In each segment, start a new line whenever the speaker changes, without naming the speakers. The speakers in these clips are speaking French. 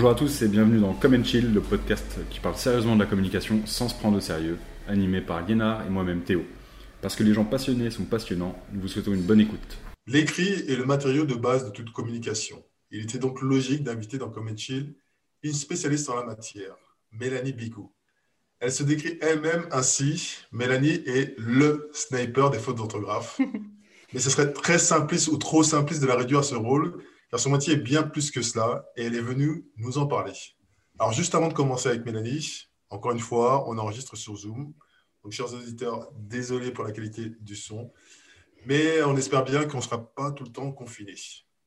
Bonjour à tous et bienvenue dans Come Chill, le podcast qui parle sérieusement de la communication sans se prendre au sérieux, animé par Guénard et moi-même Théo. Parce que les gens passionnés sont passionnants, nous vous souhaitons une bonne écoute.
L'écrit est le matériau de base de toute communication. Il était donc logique d'inviter dans Come Chill une spécialiste en la matière, Mélanie Bigou. Elle se décrit elle-même ainsi. Mélanie est le sniper des fautes d'orthographe. Mais ce serait très simpliste ou trop simpliste de la réduire à ce rôle car son métier est bien plus que cela et elle est venue nous en parler. Alors, juste avant de commencer avec Mélanie, encore une fois, on enregistre sur Zoom. Donc, chers auditeurs, désolé pour la qualité du son, mais on espère bien qu'on ne sera pas tout le temps confinés.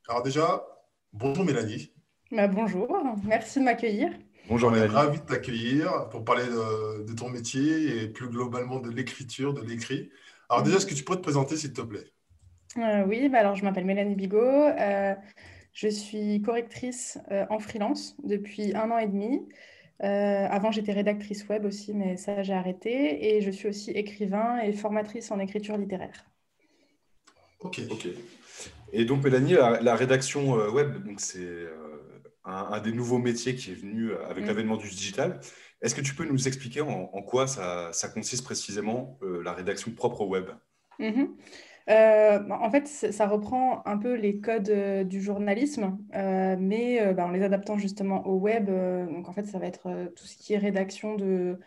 Alors, déjà, bonjour Mélanie.
Bah, bonjour, merci de m'accueillir.
Bonjour Mélanie. On est ravi de t'accueillir pour parler de, ton métier et plus globalement de l'écriture, de l'écrit. Alors, déjà, est-ce que tu pourrais te présenter, s'il te plaît?
Euh, oui, bah alors je m'appelle Mélanie Bigot. Euh, je suis correctrice euh, en freelance depuis un an et demi. Euh, avant, j'étais rédactrice web aussi, mais ça, j'ai arrêté. Et je suis aussi écrivain et formatrice en écriture littéraire.
Ok. ok. Et donc, Mélanie, la, rédaction euh, web, c'est un, des nouveaux métiers qui est venu avec mm. l'avènement du digital. Est-ce que tu peux nous expliquer en, quoi ça, consiste précisément, la rédaction propre au web?
Mm-hmm. Euh, bah, en fait, ça reprend un peu les codes euh, du journalisme, euh, mais bah, en les adaptant justement au web. donc, en fait, ça va être tout ce qui est rédaction de,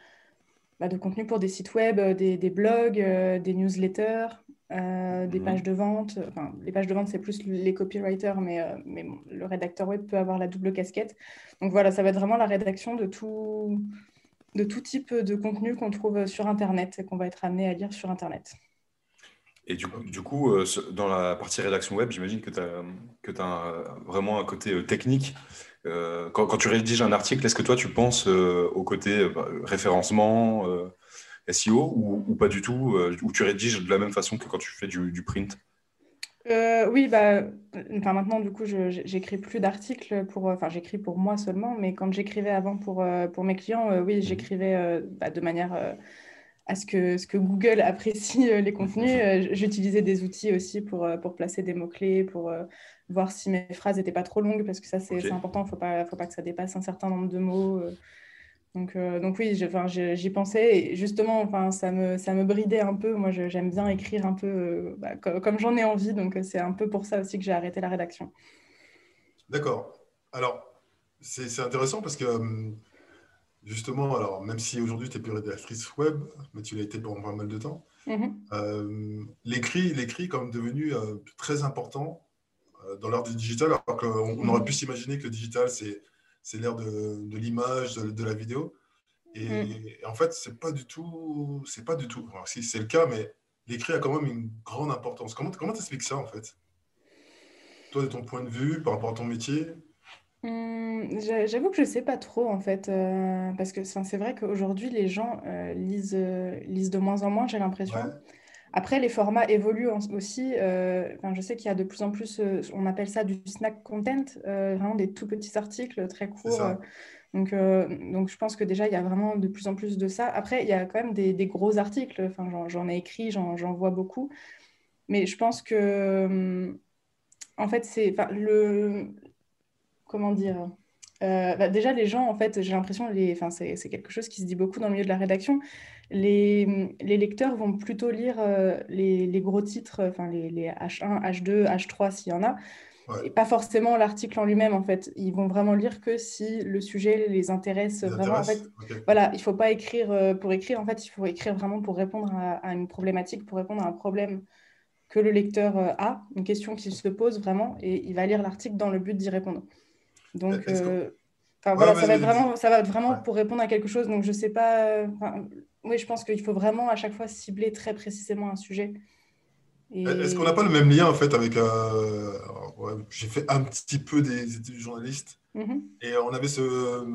bah, de contenu pour des sites web, des, blogs, des newsletters, des mmh. pages de vente. Enfin, les pages de vente, c'est plus les copywriters, mais, mais le rédacteur web peut avoir la double casquette. Donc, voilà, ça va être vraiment la rédaction de tout, de tout type de contenu qu'on trouve sur Internet et qu'on va être amené à lire sur Internet.
Et du, du coup, euh, dans la partie rédaction web, j'imagine que tu as, que as vraiment un côté euh, technique. Euh, quand, quand, tu rédiges un article, est-ce que toi, tu penses au côté bah, référencement, SEO, ou, pas du tout Ou tu rédiges de la même façon que quand tu fais du, print?
Oui, bah, enfin, maintenant, du coup, j'écris plus d'articles pour, enfin, j'écris pour moi seulement, mais quand j'écrivais avant pour, pour mes clients, oui, mmh j'écrivais bah, de manière à ce que, ce que Google apprécie euh, les contenus. Euh, j'utilisais des outils aussi pour, euh, pour placer des mots-clés, pour voir si mes phrases n'étaient pas trop longues, parce que ça, c'est important. Il ne faut pas, faut pas que ça dépasse un certain nombre de mots. Donc, donc oui, j'y pensais. Et justement, enfin, ça, me, ça me bridait un peu. Moi, j'aime bien écrire un peu bah, comme, j'en ai envie. Donc, c'est un peu pour ça aussi que j'ai arrêté la rédaction.
D'accord. Alors, c'est intéressant parce que hum, Justement, alors même si aujourd'hui tu es plus rédactrice web, mais tu l'as été pendant pas mal de temps, mm-hmm. euh, l'écrit, l'écrit est quand même devenu euh, très important euh, dans l'ère du digital, alors qu'on on aurait pu s'imaginer que le digital c'est, c'est l'ère de, de l'image, de, la vidéo. Et, mm. en fait, c'est pas du tout, c'est pas du tout. si c'est le cas, mais l'écrit a quand même une grande importance. Comment comment expliques ça en fait? Toi, de ton point de vue, par rapport à ton métier?
Mmh, j'avoue que je sais pas trop en fait, euh, parce que c'est vrai qu'aujourd'hui les gens euh, lisent, euh, lisent de moins en moins, j'ai l'impression. Après, les formats évoluent aussi. enfin, je sais qu'il y a de plus en plus, on appelle ça du snack content, vraiment des tout petits articles très courts. donc, donc, je pense que déjà, il y a vraiment de plus en plus de ça. Après, il y a quand même des, des gros articles. Enfin, j'en ai écrit, j'en vois beaucoup. Mais je pense que, en fait, c'est le, comment dire euh, bah, déjà, les gens, en fait, j'ai l'impression, enfin, c'est quelque chose qui se dit beaucoup dans le milieu de la rédaction. Les, les lecteurs vont plutôt lire euh, les, les, gros titres, enfin les, les, H1, H2, H3 s'il y en a, et pas forcément l'article en lui-même. En fait, ils vont vraiment lire que si le sujet les intéresse vraiment. En fait, voilà, il faut pas écrire euh, pour écrire. En fait, il faut écrire vraiment pour répondre à, à, une problématique, pour répondre à un problème que le lecteur a, une question qui se pose vraiment, et il va lire l'article dans le but d'y répondre. Donc, euh, voilà, ça, va être vraiment, ça va être vraiment pour répondre à quelque chose. Donc, je sais pas. Oui, je pense qu'il faut vraiment à chaque fois cibler très précisément un sujet.
Est-ce qu'on n'a pas le même lien en fait avec. Euh, j'ai fait un petit peu des études de journaliste mm-hmm. et on avait ce,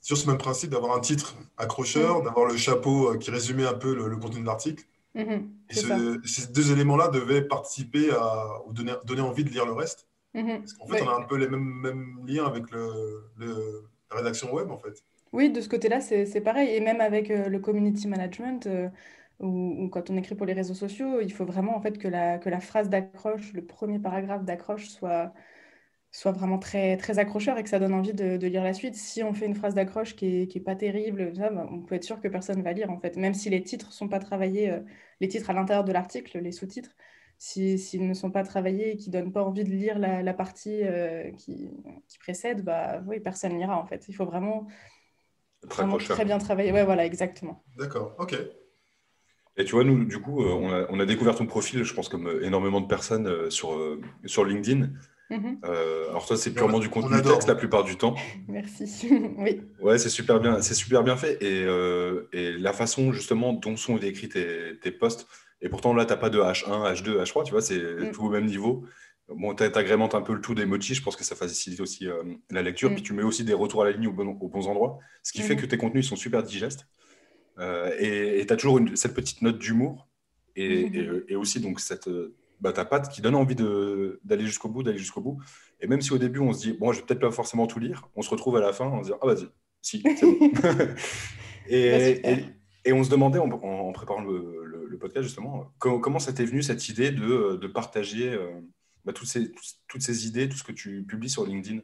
sur ce même principe d'avoir un titre accrocheur, mm-hmm. d'avoir le chapeau euh, qui résumait un peu le, contenu de l'article. Mm-hmm. et ces deux éléments-là devaient participer à ou donner, donner envie de lire le reste. Mhm. Parce qu'en fait, on a un peu les mêmes, liens avec le, la rédaction web, en fait.
Oui, de ce côté-là, c'est pareil. Et même avec euh, le community management, euh, ou, quand on écrit pour les réseaux sociaux, il faut vraiment en fait que la, que la phrase d'accroche, le premier paragraphe d'accroche soit, soit vraiment très, très accrocheur et que ça donne envie de, lire la suite. Si on fait une phrase d'accroche qui n'est est pas terrible, bah, on peut être sûr que personne ne va lire, en fait. Même si les titres sont pas travaillés, euh, les titres à l'intérieur de l'article, les sous-titres, s'ils ne sont pas travaillés et qui ne donnent pas envie de lire la, partie euh, qui, qui, précède, bah oui, personne ne lira, en fait. Il faut vraiment, très bien travailler. Ouais, voilà, exactement.
D'accord, ok.
Et tu vois, nous, du coup, euh, on a, on a, découvert ton profil, je pense, comme énormément de personnes sur, sur LinkedIn. Mhm. Euh, alors toi, c'est purement du contenu texte la plupart du temps.
Merci. oui.
Ouais, c'est super bien, c'est super bien fait. Et, euh, et, la façon justement dont sont écrits tes, tes posts, et pourtant là, tu n'as pas de H1, H2, H3, tu vois, c'est mm. tout au même niveau. Bon, tu agrémentes un peu le tout des motifs, je pense que ça facilite aussi euh, la lecture. Mm. Puis tu mets aussi des retours à la ligne aux, bons endroits, ce qui fait mm. que tes contenus sont super digestes. et tu as toujours cette petite note d'humour. Et, et, aussi donc cette bah, ta patte qui donne envie d'aller jusqu'au bout, d'aller jusqu'au bout. Et même si au début, on se dit, bon, je vais peut-être pas forcément tout lire, on se retrouve à la fin en se disant, ah, vas-y, si, c'est bon. et, bah, et, on se demandait, en, préparant le, podcast, justement, comment, ça t'est venu, cette idée de, de partager euh, bah, toutes, ces, toutes ces idées, tout ce que tu publies sur LinkedIn?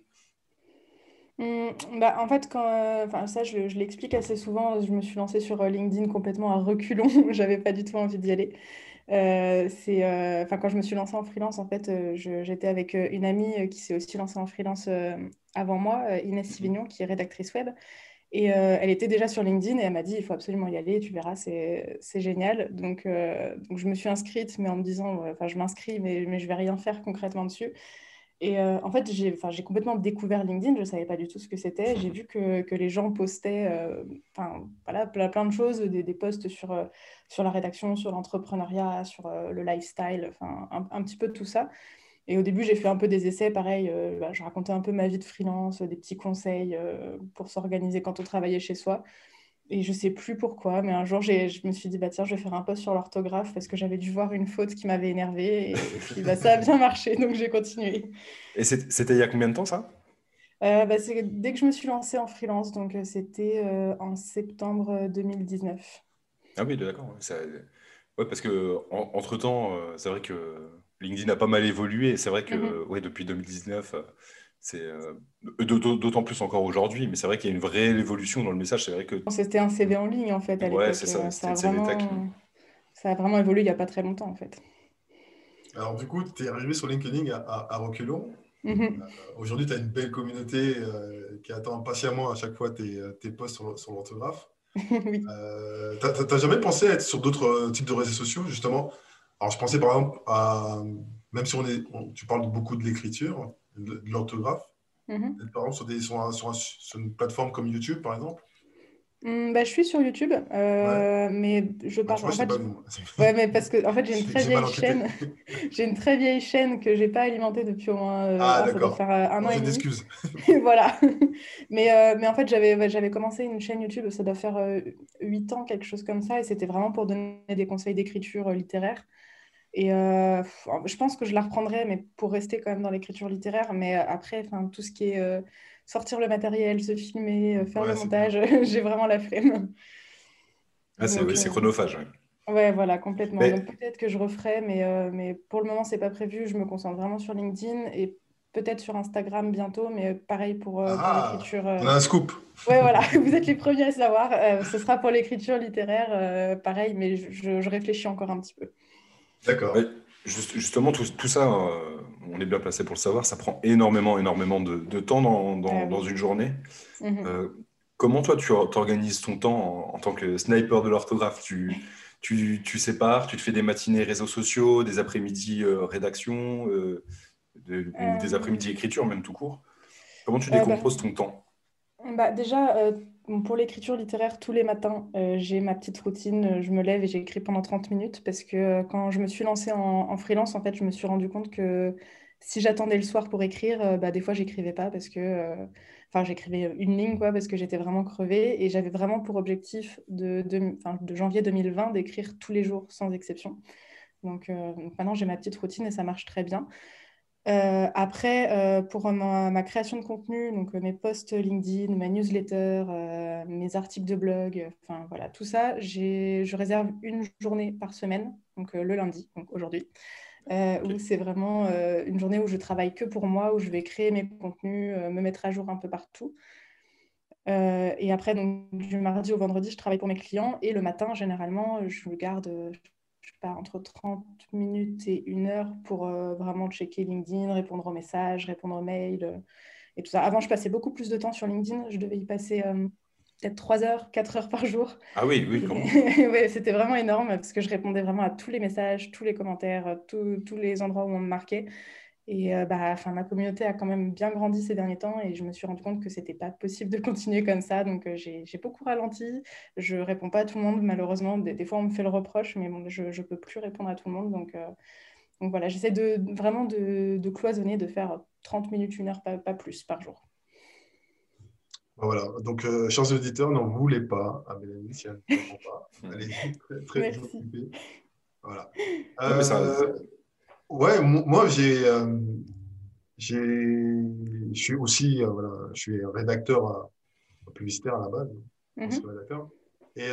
Mmh, bah, en fait, quand, euh, ça, je, je l'explique assez souvent. Je me suis lancée sur euh, LinkedIn complètement à reculons. J'avais pas du tout envie d'y aller. Euh, c'est, euh, quand je me suis lancée en freelance, en fait, j'étais avec une amie qui s'est aussi lancée en freelance avant moi, Inès mhm. Sivignon, qui est rédactrice web. Et elle était déjà sur LinkedIn et elle m'a dit il faut absolument y aller, tu verras, c'est génial. Donc, donc, je me suis inscrite, mais en me disant enfin, je m'inscris, mais, mais je vais rien faire concrètement dessus. Et euh, en fait, j'ai complètement découvert LinkedIn, je ne savais pas du tout ce que c'était. J'ai vu que, que, les gens postaient euh, voilà, plein, de choses, des, posts sur, euh, sur la rédaction, sur l'entrepreneuriat, sur le lifestyle, un, un, petit peu tout ça. Et au début, j'ai fait un peu des essais, pareil, bah, je racontais un peu ma vie de freelance, des petits conseils pour s'organiser quand on travaillait chez soi. Et je sais plus pourquoi, mais un jour, je me suis dit, bah, tiens, je vais faire un post sur l'orthographe parce que j'avais dû voir une faute qui m'avait énervée. Et, puis, bah, ça a bien marché, donc j'ai continué.
Et c'était il y a combien de temps, ça?
Euh, bah, Dès que je me suis lancée en freelance, donc euh, c'était euh, en septembre 2019.
Ah oui, d'accord. Ouais, parce que entre temps, c'est vrai que LinkedIn a pas mal évolué. C'est vrai que mm-hmm. ouais, depuis 2019 c'est euh, d'autant plus encore aujourd'hui, mais c'est vrai qu'il y a une vraie évolution dans le message. C'est vrai que
c'était un CV en ligne en fait à
Ouais, c'est ça.
Ça a, vraiment... ça a vraiment évolué il n'y a pas très longtemps en fait.
Alors du coup, tu es arrivé sur LinkedIn à, à, reculons. Euh, aujourd'hui, tu as une belle communauté euh, qui attend patiemment à chaque fois tes, tes posts sur, sur l'orthographe. oui. tu n'as jamais pensé à être sur d'autres types de réseaux sociaux, justement Alors, je pensais par exemple à, même si on est, tu parles beaucoup de l'écriture, de, l'orthographe mhm. Par exemple, sur, sur, sur, une plateforme comme YouTube, par exemple
hmm, bah, je suis sur YouTube, euh, mais je parle. en fait, ouais, mais parce que en fait, j'ai une très vieille chaîne. j'ai une très vieille chaîne que j'ai pas alimentée depuis au moins. Euh,
ah, d'accord.
faire euh, un an et
demi. Excuse.
voilà. mais, mais en fait, j'avais j'avais commencé une chaîne YouTube, ça doit faire 8 ans, quelque chose comme ça, et c'était vraiment pour donner des conseils d'écriture littéraire. Et euh, je pense que je la reprendrai, mais pour rester quand même dans l'écriture littéraire. Mais euh, après, tout ce qui est euh, sortir le matériel, se filmer, faire le montage, j'ai vraiment la flemme.
Ah, c'est chronophage.
Ouais. ouais, voilà, complètement. Donc peut-être que je referai, mais, mais pour le moment, c'est pas prévu. Je me concentre vraiment sur LinkedIn et peut-être sur Instagram bientôt, mais pareil pour,
ah,
l'écriture.
On a un scoop.
Ouais, voilà, vous êtes les premiers à savoir. ce sera pour l'écriture littéraire, pareil, mais je, réfléchis encore un petit peu.
D'accord.
justement, tout, ça, euh, on est bien placé pour le savoir, ça prend énormément, énormément de, temps dans, dans, ah une journée. Mhm. Euh, comment toi, tu organises ton temps en, tant que sniper de l'orthographe? Tu, tu, tu, sépares, tu te fais des matinées réseaux sociaux, des après-midi euh, rédaction, des après-midi écriture, même tout court. Comment tu bah décomposes ton temps?
Bah, Déjà, pour l'écriture littéraire, tous les matins, euh, j'ai ma petite routine. Je me lève et j'écris pendant 30 minutes parce que euh, quand je me suis lancée en, freelance, en fait, je me suis rendu compte que si j'attendais le soir pour écrire, euh, bah, des fois, j'écrivais pas parce que. Enfin, j'écrivais une ligne quoi, parce que j'étais vraiment crevée et j'avais vraiment pour objectif de, de, de janvier 2020 d'écrire tous les jours sans exception. Donc, donc maintenant, j'ai ma petite routine et ça marche très bien. Euh, après, euh, pour ma, création de contenu, donc euh, mes posts LinkedIn, ma newsletter, mes articles de blog, enfin voilà, tout ça, je réserve une journée par semaine, donc le lundi, donc aujourd'hui, où c'est vraiment une journée où je travaille que pour moi, où je vais créer mes contenus, me mettre à jour un peu partout. et après, donc, du mardi au vendredi, je travaille pour mes clients. Et le matin, généralement, je garde pas, entre 30 minutes et une heure pour vraiment checker LinkedIn, répondre aux messages, répondre aux mails et tout ça. Avant, je passais beaucoup plus de temps sur LinkedIn. Je devais y passer peut-être 3 heures, 4 heures par jour.
Ah oui, oui,
ouais, C'était vraiment énorme parce que je répondais vraiment à tous les messages, tous les commentaires, tous les endroits où on me marquait. Et euh, bah, ma communauté a quand même bien grandi ces derniers temps et je me suis rendu compte que ce n'était pas possible de continuer comme ça. Donc euh, j'ai beaucoup ralenti. Je ne réponds pas à tout le monde, malheureusement. Des, fois, on me fait le reproche, mais bon, je ne peux plus répondre à tout le monde. Donc, euh, donc voilà, j'essaie de, vraiment de, de, cloisonner, de faire 30 minutes, une heure, pas, pas plus par jour.
Voilà, donc chers auditeurs, n'en voulez pas à Mélanie si elle ne comprend pas. Elle est très, très occupée. Voilà. Ouais, moi, j'ai, euh, j'ai, je suis aussi, euh, voilà, je suis rédacteur euh, publicitaire à la base. Mhm. rédacteur. Et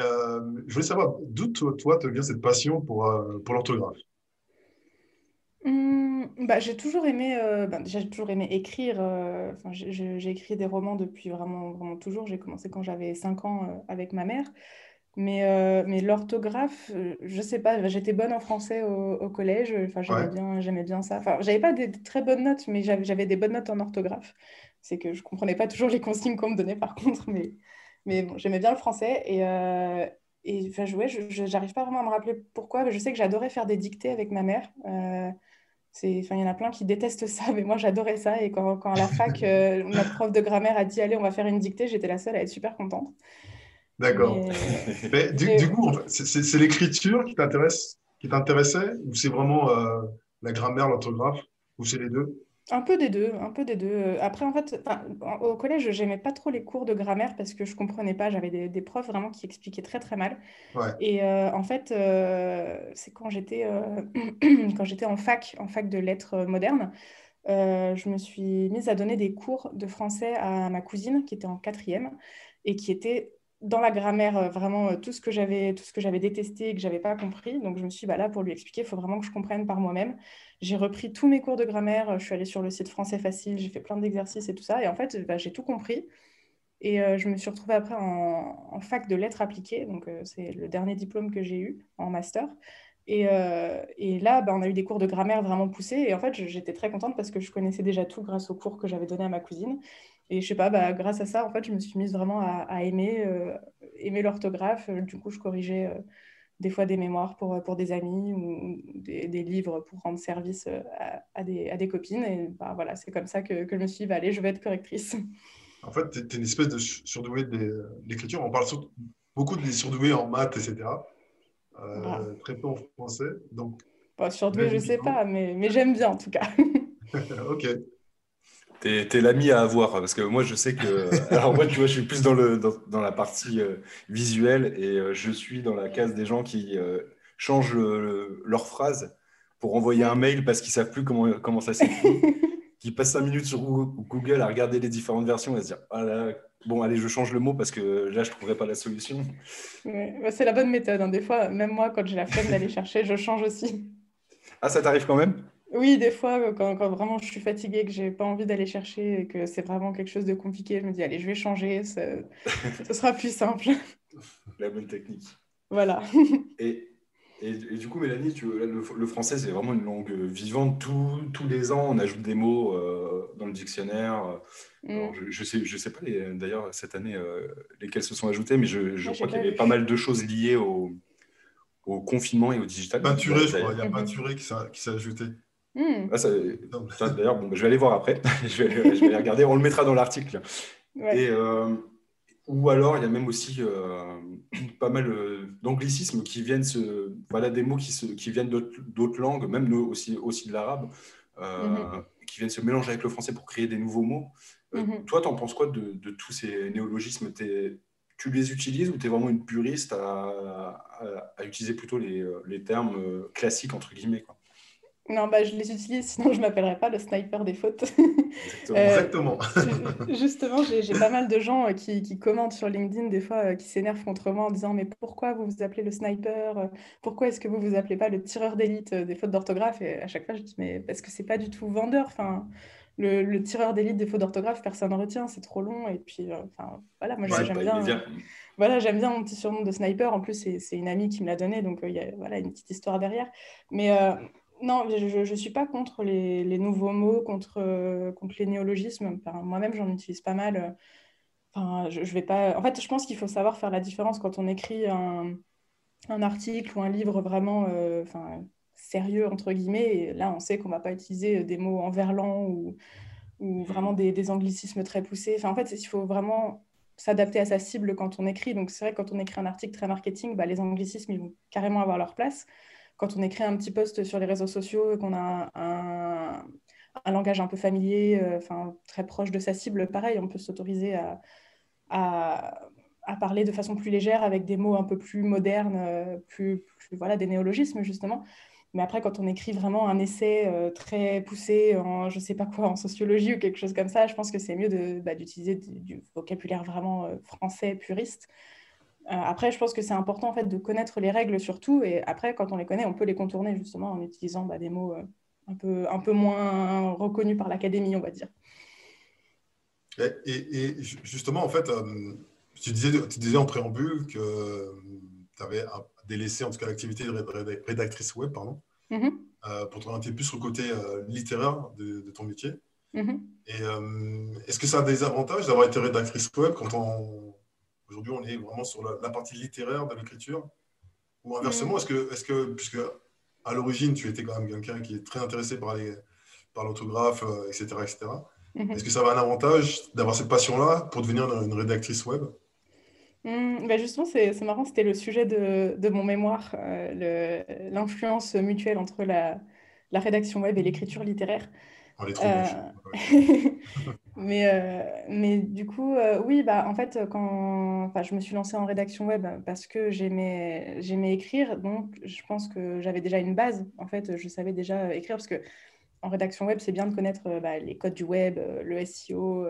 je voulais savoir d'où toi, te vient cette passion pour, pour l'orthographe?
Mmh, bah, j'ai toujours aimé, bah, déjà j'ai toujours aimé écrire. j'ai écrit des romans depuis vraiment, vraiment toujours. J'ai commencé quand j'avais 5 ans avec ma mère. Mais, euh, mais l'orthographe, euh, je sais pas, j'étais bonne en français au, collège, enfin, j'aimais bien, j'aimais bien ça. Enfin, j'avais pas des, très bonnes notes, mais j'avais des bonnes notes en orthographe. C'est que je comprenais pas toujours les consignes qu'on me donnait par contre, mais, mais bon, j'aimais bien le français. Et, euh, et enfin, je j'arrive pas vraiment à me rappeler pourquoi, mais je sais que j'adorais faire des dictées avec ma mère. il y en a plein qui détestent ça, mais moi j'adorais ça. Et quand, quand à la fac, notre prof de grammaire a dit Allez, on va faire une dictée, j'étais la seule à être super contente.
D'accord. Mais, du, coup, c'est l'écriture qui t'intéresse, qui t'intéressait, ou c'est vraiment euh, la grammaire, l'orthographe, ou c'est les deux?
Un peu des deux, un peu des deux. Après, en fait, au collège, j'aimais pas trop les cours de grammaire parce que je comprenais pas. J'avais des, profs vraiment qui expliquaient très très mal. Et euh, en fait, euh, c'est quand j'étais quand j'étais en fac, en fac de lettres modernes. je me suis mise à donner des cours de français à ma cousine qui était en quatrième et qui était dans la grammaire euh, vraiment euh, tout ce que j'avais tout ce que j'avais détesté et que j'avais pas compris. Donc je me suis dit, bah là pour lui expliquer, il faut vraiment que je comprenne par moi-même. J'ai repris tous mes cours de grammaire, euh, je suis allée sur le site Français Facile, j'ai fait plein d'exercices et tout ça. Et en fait, bah, j'ai tout compris. Et je me suis retrouvée après en, fac de lettres appliquées. Donc c'est le dernier diplôme que j'ai eu en master. Et, là, bah, on a eu des cours de grammaire vraiment poussés. Et en fait, j'étais très contente parce que je connaissais déjà tout grâce aux cours que j'avais donnés à ma cousine. Et je sais pas, bah, grâce à ça, en fait, je me suis mise vraiment à, aimer, euh, aimer l'orthographe. Du coup, je corrigeais euh, des fois des mémoires pour, pour des amis ou des, des livres pour rendre service euh, à, des, à des, copines. Et bah, voilà, c'est comme ça que, que, je me suis dit, bah, allez, je vais être correctrice.
En fait, tu es, une espèce de surdouée de l'écriture. On parle beaucoup des surdoués en maths, etc. Ah. Très peu en français. Donc,
bah, surdouée, je ne sais pas, mais, mais j'aime bien en tout cas.
ok.
T'es es, l'ami à avoir parce que moi je sais que alors moi tu vois je suis plus dans le dans, la partie euh, visuelle et euh, je suis dans la case des gens qui euh, changent leur phrase pour envoyer un mail parce qu'ils savent plus comment comment ça s'écrit qui passent cinq minutes sur Google à regarder les différentes versions et à se dire ah bon allez je change le mot parce que là je trouverai pas la solution.
Bah, c'est la bonne méthode hein. des fois même moi quand j'ai la flemme d'aller chercher je change aussi.
Ah ça t'arrive quand même?
Oui, des fois, euh, quand, quand vraiment je suis fatiguée, que j'ai pas envie d'aller chercher et que c'est vraiment quelque chose de compliqué, je me dis, allez, je vais changer, ça, ce sera plus simple.
La bonne technique.
Voilà.
Et, et, du coup, Mélanie, tu, le, le français, c'est vraiment une langue vivante. tous les ans, on ajoute des mots euh, dans le dictionnaire. Mm. je ne sais, je sais pas d'ailleurs cette année euh, lesquels se sont ajoutés, mais je, je crois qu'il y avait pas mal de choses liées au, au confinement et au digital.
Peinturé, je crois. Il y a peinturé qui s'est ajouté.
Hmm.
Ah, d'ailleurs, bon, je vais aller voir après. je, vais, je, vais, regarder. On le mettra dans l'article. Et, euh, ou alors, il y a même aussi euh, pas mal euh, d'anglicismes qui viennent se, voilà, des mots qui, se, qui viennent d'autres langues, même aussi, aussi de l'arabe, mm-hmm. qui viennent se mélanger avec le français pour créer des nouveaux mots. Mm-hmm. Toi, tu en penses quoi de, de tous ces néologismes? Tu les utilises ou tu es vraiment une puriste à, à, utiliser plutôt les, les termes classiques, entre guillemets quoi?
Non, bah, je les utilise, sinon je ne m'appellerais pas le sniper des fautes.
Exactement.
Euh, justement, j'ai pas mal de gens euh, qui, qui, commentent sur LinkedIn, des fois, euh, qui s'énervent contre moi en disant Mais pourquoi vous vous appelez le sniper? Pourquoi est-ce que vous vous appelez pas le tireur d'élite des fautes d'orthographe? Et à chaque fois, je dis Mais parce que c'est pas du tout vendeur. Enfin, le, le tireur d'élite des fautes d'orthographe, personne n'en retient, c'est trop long. Et puis, enfin, voilà, moi j'aime bien. Voilà, j'aime bien mon petit surnom de sniper. En plus, c'est une amie qui me l'a donné, donc il y a voilà, une petite histoire derrière. Mais non, je ne suis pas contre les, nouveaux mots, contre, euh, contre les néologismes. Moi-même, j'en utilise pas mal. Enfin, je, vais pas... En fait, je pense qu'il faut savoir faire la différence quand on écrit un, article ou un livre vraiment euh, enfin, sérieux, entre guillemets. Et là, on sait qu'on ne va pas utiliser des mots en verlan ou, ou vraiment des, anglicismes très poussés. Enfin, en fait, il faut vraiment s'adapter à sa cible quand on écrit. Donc, c'est vrai que quand on écrit un article très marketing, bah, les anglicismes, ils vont carrément avoir leur place quand on écrit un petit post sur les réseaux sociaux et qu'on a un, langage un peu familier, euh, très proche de sa cible, pareil, on peut s'autoriser à, parler de façon plus légère avec des mots un peu plus modernes, euh, plus, voilà, des néologismes justement. Mais après, quand on écrit vraiment un essai euh, très poussé en, je sais pas quoi, en sociologie ou quelque chose comme ça, je pense que c'est mieux bah, d'utiliser du, vocabulaire vraiment français puriste après, je pense que c'est important en fait de connaître les règles surtout, et après, quand on les connaît, on peut les contourner justement en utilisant bah, des mots euh, un, peu, un peu moins reconnus par l'académie, on va dire.
Et, justement, en fait, euh, tu, disais, tu disais en préambule que tu avais délaissé en tout cas l'activité de rédactrice web, pardon, mm-hmm. pour te orienter plus sur le côté littéraire de, ton métier. Mm-hmm. Et est-ce que ça a des avantages d'avoir été rédactrice web quand on Aujourd'hui, on est vraiment sur la, partie littéraire de l'écriture. Ou inversement, mm. est-ce que, est que, puisque à l'origine, tu étais quand même quelqu'un qui est très intéressé par par etc., euh, etc., mm-hmm. est-ce que ça avait un avantage d'avoir cette passion-là pour devenir une rédactrice web?
Mm, ben justement, c'est marrant, c'était le sujet de, de mon mémoire, euh, l'influence mutuelle entre la, la, rédaction web et l'écriture littéraire.
On est trop euh,
mais, euh, mais du coup, euh, oui, bah, en fait, quand enfin, je me suis lancée en rédaction web parce que j'aimais écrire, donc je pense que j'avais déjà une base. En fait, je savais déjà écrire parce que en rédaction web, c'est bien de connaître bah, les codes du web, le SEO,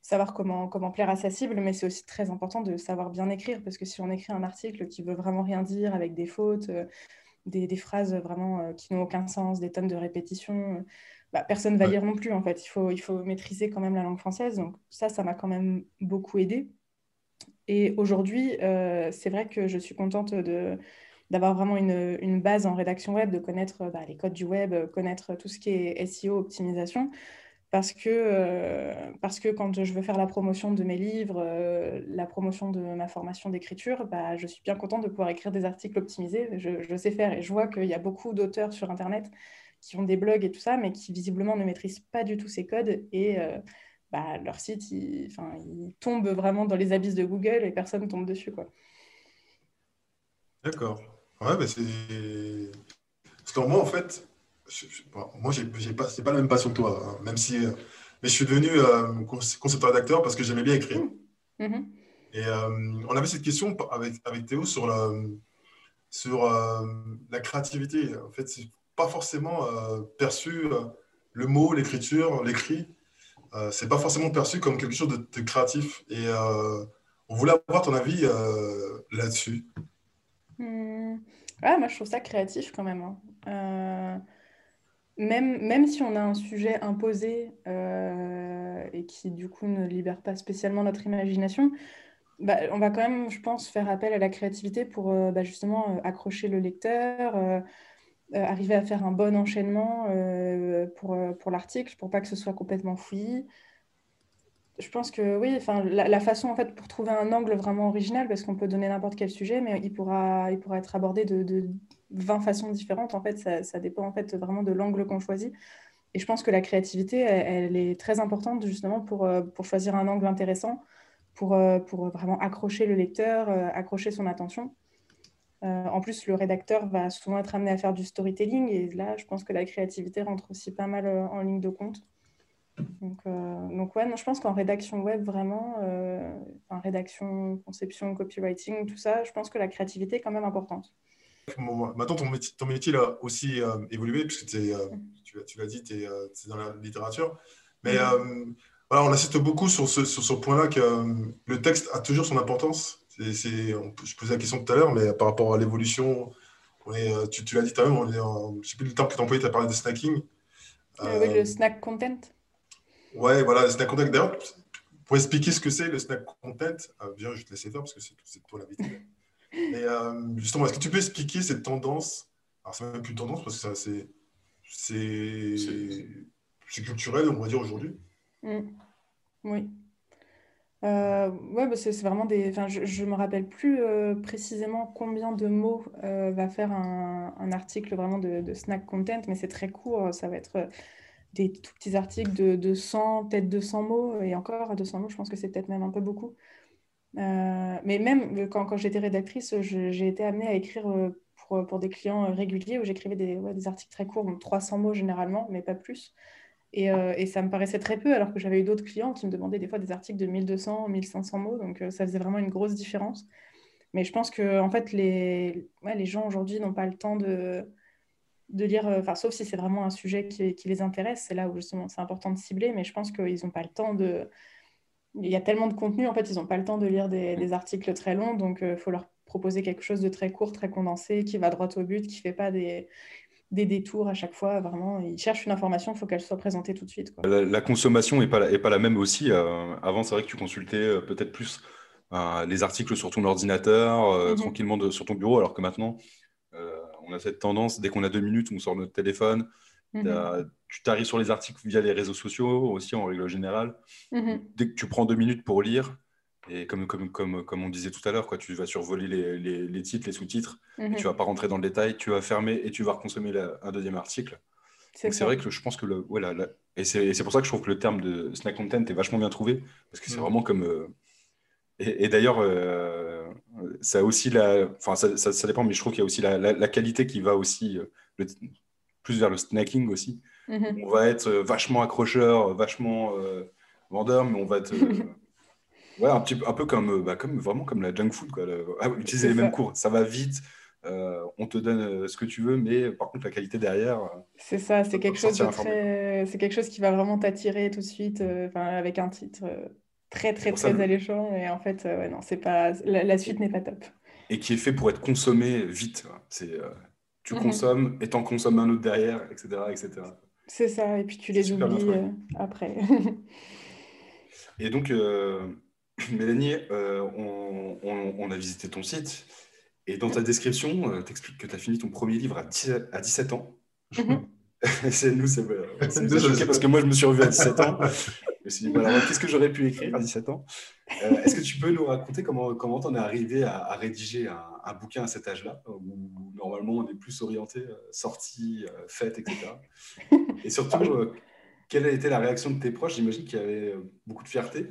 savoir comment, comment plaire à sa cible, mais c'est aussi très important de savoir bien écrire parce que si on écrit un article qui veut vraiment rien dire avec des fautes, des, des, phrases vraiment qui n'ont aucun sens, des tonnes de répétitions bah, personne ne va lire non plus, en fait. Il faut, il faut maîtriser quand même la langue française. Donc ça, ça m'a quand même beaucoup aidé. Et aujourd'hui, euh, c'est vrai que je suis contente de, d'avoir vraiment une, une, base en rédaction web, de connaître bah, les codes du web, connaître tout ce qui est SEO, optimisation. Parce que, euh, parce que quand je veux faire la promotion de mes livres, euh, la promotion de ma formation d'écriture, bah, je suis bien contente de pouvoir écrire des articles optimisés. Je, je sais faire et je vois qu'il y a beaucoup d'auteurs sur Internet qui ont des blogs et tout ça, mais qui visiblement ne maîtrisent pas du tout ces codes et euh, bah, leur site, il, il, tombe vraiment dans les abysses de Google et personne ne tombe dessus. Quoi.
D'accord. Ouais, mais c'est. Parce que moi, en fait, moi, j'ai pas, c'est pas la même passion que toi, hein, même si. Euh, mais je suis devenu euh, concepteur rédacteur parce que j'aimais bien écrire. Mmh. Mmh. Et on avait cette question avec, avec Théo sur, la, sur la créativité. En fait, pas forcément euh, perçu, euh, le mot, l'écriture, l'écrit, euh, c'est pas forcément perçu comme quelque chose de, créatif. Et on voulait avoir ton avis là-dessus.
Ouais, moi je trouve ça créatif quand même. Hein. Même, même, si on a un sujet imposé et qui du coup ne libère pas spécialement notre imagination, bah, on va quand même, je pense, faire appel à la créativité pour bah, justement accrocher le lecteur, euh, arriver à faire un bon enchaînement euh, pour, euh, pour l'article, pour pas que ce soit complètement fouillis. Je pense que oui, enfin, la, façon en fait pour trouver un angle vraiment original, parce qu'on peut donner n'importe quel sujet, mais il pourra, il pourra être abordé de, de 20 façons différentes. En fait, ça, dépend en fait vraiment de l'angle qu'on choisit. Et je pense que la créativité, elle, est très importante justement pour, pour choisir un angle intéressant, pour, pour vraiment accrocher le lecteur, accrocher son attention. Euh, en plus, le rédacteur va souvent être amené à faire du storytelling et là, je pense que la créativité rentre aussi pas mal euh, en ligne de compte. Donc, euh, donc ouais, non, je pense qu'en rédaction web, vraiment, en rédaction, conception, copywriting, tout ça, je pense que la créativité est quand même importante.
maintenant, ton métier, ton métier a aussi évolué, puisque tu, tu l'as dit, tu es, dans la littérature. Mais mm-hmm. voilà, on assiste beaucoup sur ce, sur ce point-là que le texte a toujours son importance. C'est, je posais la question tout à l'heure, mais par rapport à l'évolution, tu, tu l'as dit l'heure, je ne sais plus le terme que tu as employé, tu as parlé de snacking.
oui, le snack content.
Ouais, voilà, le snack content. D'ailleurs, pour expliquer ce que c'est le snack content, euh, viens, je vais te laisser faire parce que c'est toi l'invité. Mais euh, justement, est-ce que tu peux expliquer cette tendance? Alors, c'est même plus une tendance parce que c'est c'est culturel, on va dire aujourd'hui.
Mm. Oui. Euh, ouais, bah c'est vraiment des. Enfin, je ne me rappelle plus euh, précisément combien de mots va faire un, un, article vraiment de, de, snack content, mais c'est très court. Ça va être des tout petits articles de, 200, peut-être 200 mots, et encore à 200 mots, je pense que c'est peut-être même un peu beaucoup. Euh, mais même euh, quand, quand j'étais rédactrice, j'ai été amenée à écrire euh, pour, pour des clients réguliers où j'écrivais des, des, articles très courts, 300 mots généralement, mais pas plus. Et, ça me paraissait très peu, alors que j'avais eu d'autres clients qui me demandaient des fois des articles de 1200, 1500 mots, donc ça faisait vraiment une grosse différence. Mais je pense que en fait, les, les gens aujourd'hui n'ont pas le temps de, de lire, euh, enfin, sauf si c'est vraiment un sujet qui, les intéresse, c'est là où justement c'est important de cibler, mais je pense qu'ils n'ont pas le temps de. Il y a tellement de contenu, en fait, ils n'ont pas le temps de lire des, articles très longs, donc il euh, faut leur proposer quelque chose de très court, très condensé, qui va droit au but, qui ne fait pas des, des détours à chaque fois. Vraiment, ils cherchent une information, il faut qu'elle soit présentée tout de suite.
La, consommation n'est pas, la, est pas la même aussi. Euh, avant, c'est vrai que tu consultais peut-être plus les articles sur ton ordinateur, mm-hmm. tranquillement sur ton bureau, alors que maintenant, on a cette tendance, dès qu'on a deux minutes, on sort notre téléphone. Mhm. Tu t'arrives sur les articles via les réseaux sociaux aussi en règle générale. Mhm. Dès que tu prends deux minutes pour lire, et comme, comme, comme, comme on disait tout à l'heure, quoi, tu vas survoler les, les, titres, les sous-titres, mhm. tu vas pas rentrer dans le détail, tu vas fermer et tu vas consommer un deuxième article. C'est vrai que je pense que le, voilà, et c'est pour ça que je trouve que le terme de snack content est vachement bien trouvé, parce que c'est vraiment comme. Euh, et, d'ailleurs, euh, ça aussi la, enfin ça, ça, dépend, mais je trouve qu'il y a aussi la, la, qualité qui va aussi euh, plus vers le snacking aussi. Mm-hmm. On va être euh, vachement accrocheur, vachement vendeur, mais on va être ouais, un petit un peu comme, bah, comme vraiment comme la junk food quoi. Ah, utiliser les mêmes cours, ça va vite. on te donne ce que tu veux, mais par contre la qualité derrière.
C'est ça, c'est quelque chose de très, c'est quelque chose qui va vraiment t'attirer tout de suite, avec un titre très très très alléchant et en fait euh, non c'est pas la, suite n'est pas top.
Et qui est fait pour être consommé vite c'est euh, tu mhm. consommes et t'en consommes un autre derrière etc etc
c'est ça et puis tu les oublies euh, après.
Et donc Mélanie on, on, a visité ton site et dans ta description t'expliques que tu as fini ton premier livre à, à 17 ans. Mhm. c'est nous c'est parce que moi je me suis revu à 17 ans me suis dit, qu'est-ce que j'aurais pu écrire à 17 ans? Euh, Est-ce que tu peux nous raconter comment comment en es arrivé à, rédiger un, bouquin à cet âge-là, où normalement on est plus orienté euh, sortie, euh, fête, etc. Et surtout, quelle a été la réaction de tes proches? J'imagine qu'il y avait beaucoup de fierté.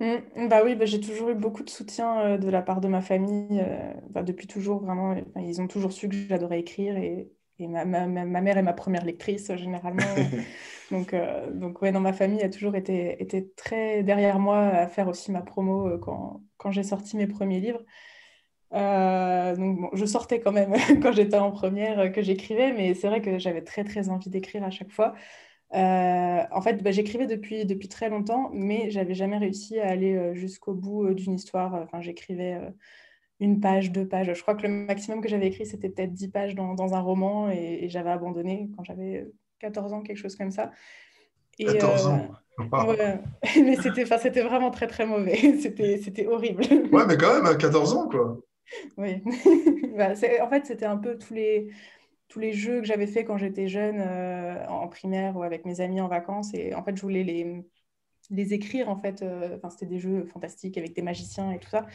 Mmh, bah oui, bah j'ai toujours eu beaucoup de soutien de la part de ma famille. Bah depuis toujours, vraiment, ils ont toujours su que j'adorais écrire et, et ma, ma, ma, mère est ma première lectrice généralement. donc, euh, donc ouais, dans ma famille a toujours été, été, très derrière moi à faire aussi ma promo euh, quand, quand j'ai sorti mes premiers livres. Euh, donc bon, je sortais quand même quand j'étais en première que j'écrivais, mais c'est vrai que j'avais très très envie d'écrire à chaque fois. en fait, bah, j'écrivais depuis, depuis très longtemps, mais j'avais jamais réussi à aller jusqu'au bout d'une histoire. Enfin, j'écrivais une page, deux pages. Je crois que le maximum que j'avais écrit, c'était peut-être dix pages dans, dans un roman et, j'avais abandonné quand j'avais 14 ans, quelque chose comme ça.
Et, 14 euh, ans
Mais c'était, c'était vraiment très, très mauvais. c'était, c'était horrible.
ouais, mais quand même, à 14 ans, quoi.
Oui. bah, en fait, c'était un peu tous les, tous les jeux que j'avais fait quand j'étais jeune, euh, en primaire ou avec mes amis en vacances. Et en fait, je voulais les, les écrire, en fait. Euh, c'était des jeux fantastiques avec des magiciens et tout ça.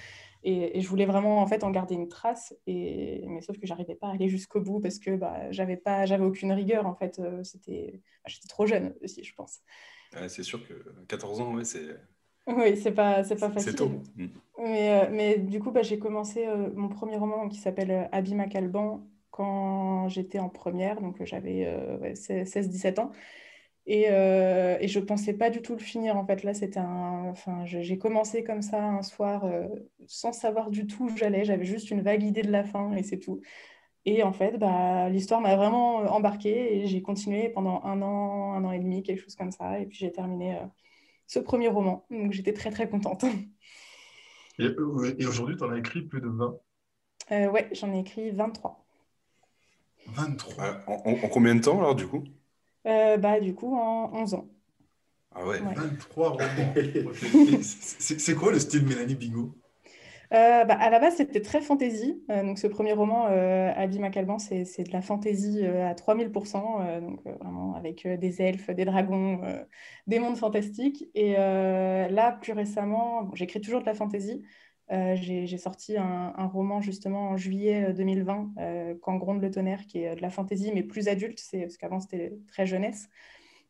Et, je voulais vraiment en fait en garder une trace, et, mais sauf que j'arrivais pas à aller jusqu'au bout parce que bah, j'avais pas, j'avais aucune rigueur en fait. Euh, c'était, bah, j'étais trop jeune aussi, je pense.
c'est sûr que 14 ans, ouais, c'est.
Oui, c'est pas, c'est pas facile.
C'est tôt. Mm.
Mais, euh, mais, du coup, bah, j'ai commencé euh, mon premier roman qui s'appelle Abby Macalban quand j'étais en première, donc j'avais 16-17 ans. Et, euh, et je ne pensais pas du tout le finir. En fait, là, c'était un. Enfin, j'ai commencé comme ça un soir euh, sans savoir du tout où j'allais. J'avais juste une vague idée de la fin et c'est tout. Et en fait, bah, l'histoire m'a vraiment embarquée et j'ai continué pendant un an, un an et demi, quelque chose comme ça. Et puis j'ai terminé ce premier roman. Donc j'étais très très contente.
Et, aujourd'hui, tu en as écrit plus de 20
euh, Ouais, j'en ai écrit 23.
23
en, combien de temps alors du coup?
Euh, bah, Du coup, en 11 ans.
Ah ouais, 23 romans. C'est quoi le style Mélanie Bigot
euh, bah, à la base, c'était très fantasy. donc, ce premier roman, euh, Abby McAlban, c'est de la fantasy à 3000%, donc vraiment avec des elfes, des dragons, des mondes fantastiques. Et là, plus récemment, j'écris toujours de la fantasy. J'ai sorti un, un, roman justement en juillet 2020, Quand gronde le tonnerre, qui est de la fantasy, mais plus adulte, parce qu'avant c'était très jeunesse.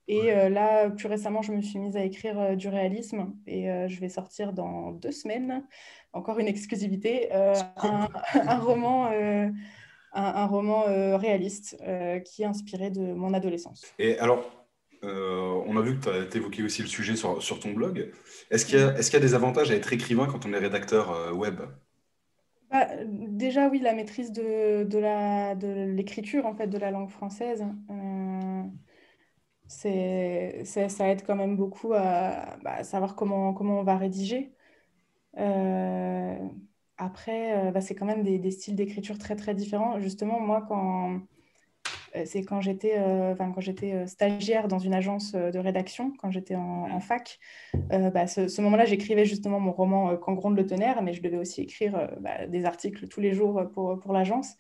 Et euh, là, plus récemment, je me suis mise à écrire euh, du réalisme et euh, je vais sortir dans deux semaines, encore une exclusivité, un, roman, un, roman réaliste qui est inspiré de mon adolescence.
Et alors, on a vu que tu as évoqué aussi le sujet sur, sur ton blog. Est-ce qu'il y, est qu'il y, a des avantages à être écrivain quand on est rédacteur web?
Bah, déjà, oui, la maîtrise de, de l'écriture, en fait, de la langue française c'est, ça aide quand même beaucoup à, bah, savoir comment, comment on va rédiger. Euh, après, euh, bah, c'est quand même des, styles d'écriture très très différents. Justement, moi, quand euh, c'est quand j'étais quand j'étais stagiaire dans une agence de rédaction, quand j'étais en, fac, bah, ce, moment-là, j'écrivais justement mon roman Quand gronde le tonnerre, mais je devais aussi écrire des articles tous les jours pour, pour l'agence.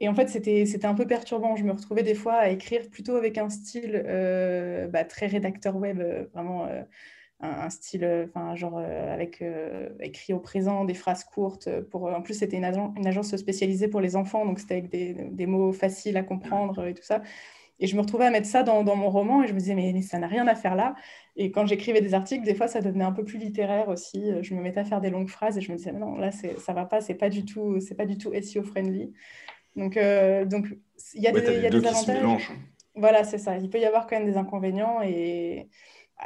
Et en fait, c'était un peu perturbant. Je me retrouvais des fois à écrire plutôt avec un style euh, bah, très rédacteur web, euh, vraiment euh, un, style, enfin, genre avec écrit au présent, des phrases courtes. Pour, en plus, c'était une, une, agence spécialisée pour les enfants, donc c'était avec des, des, mots faciles à comprendre et tout ça. Et je me retrouvais à mettre ça dans, dans mon roman et je me disais, mais, ça n'a rien à faire là. Et quand j'écrivais des articles, des fois, ça devenait un peu plus littéraire aussi. Je me mettais à faire des longues phrases et je me disais, non, là, ça va pas, c'est pas du tout, c'est pas du tout SEO friendly. Donc, euh, donc il y a des, y a des avantages. Voilà, c'est ça. Il peut y avoir quand même des inconvénients et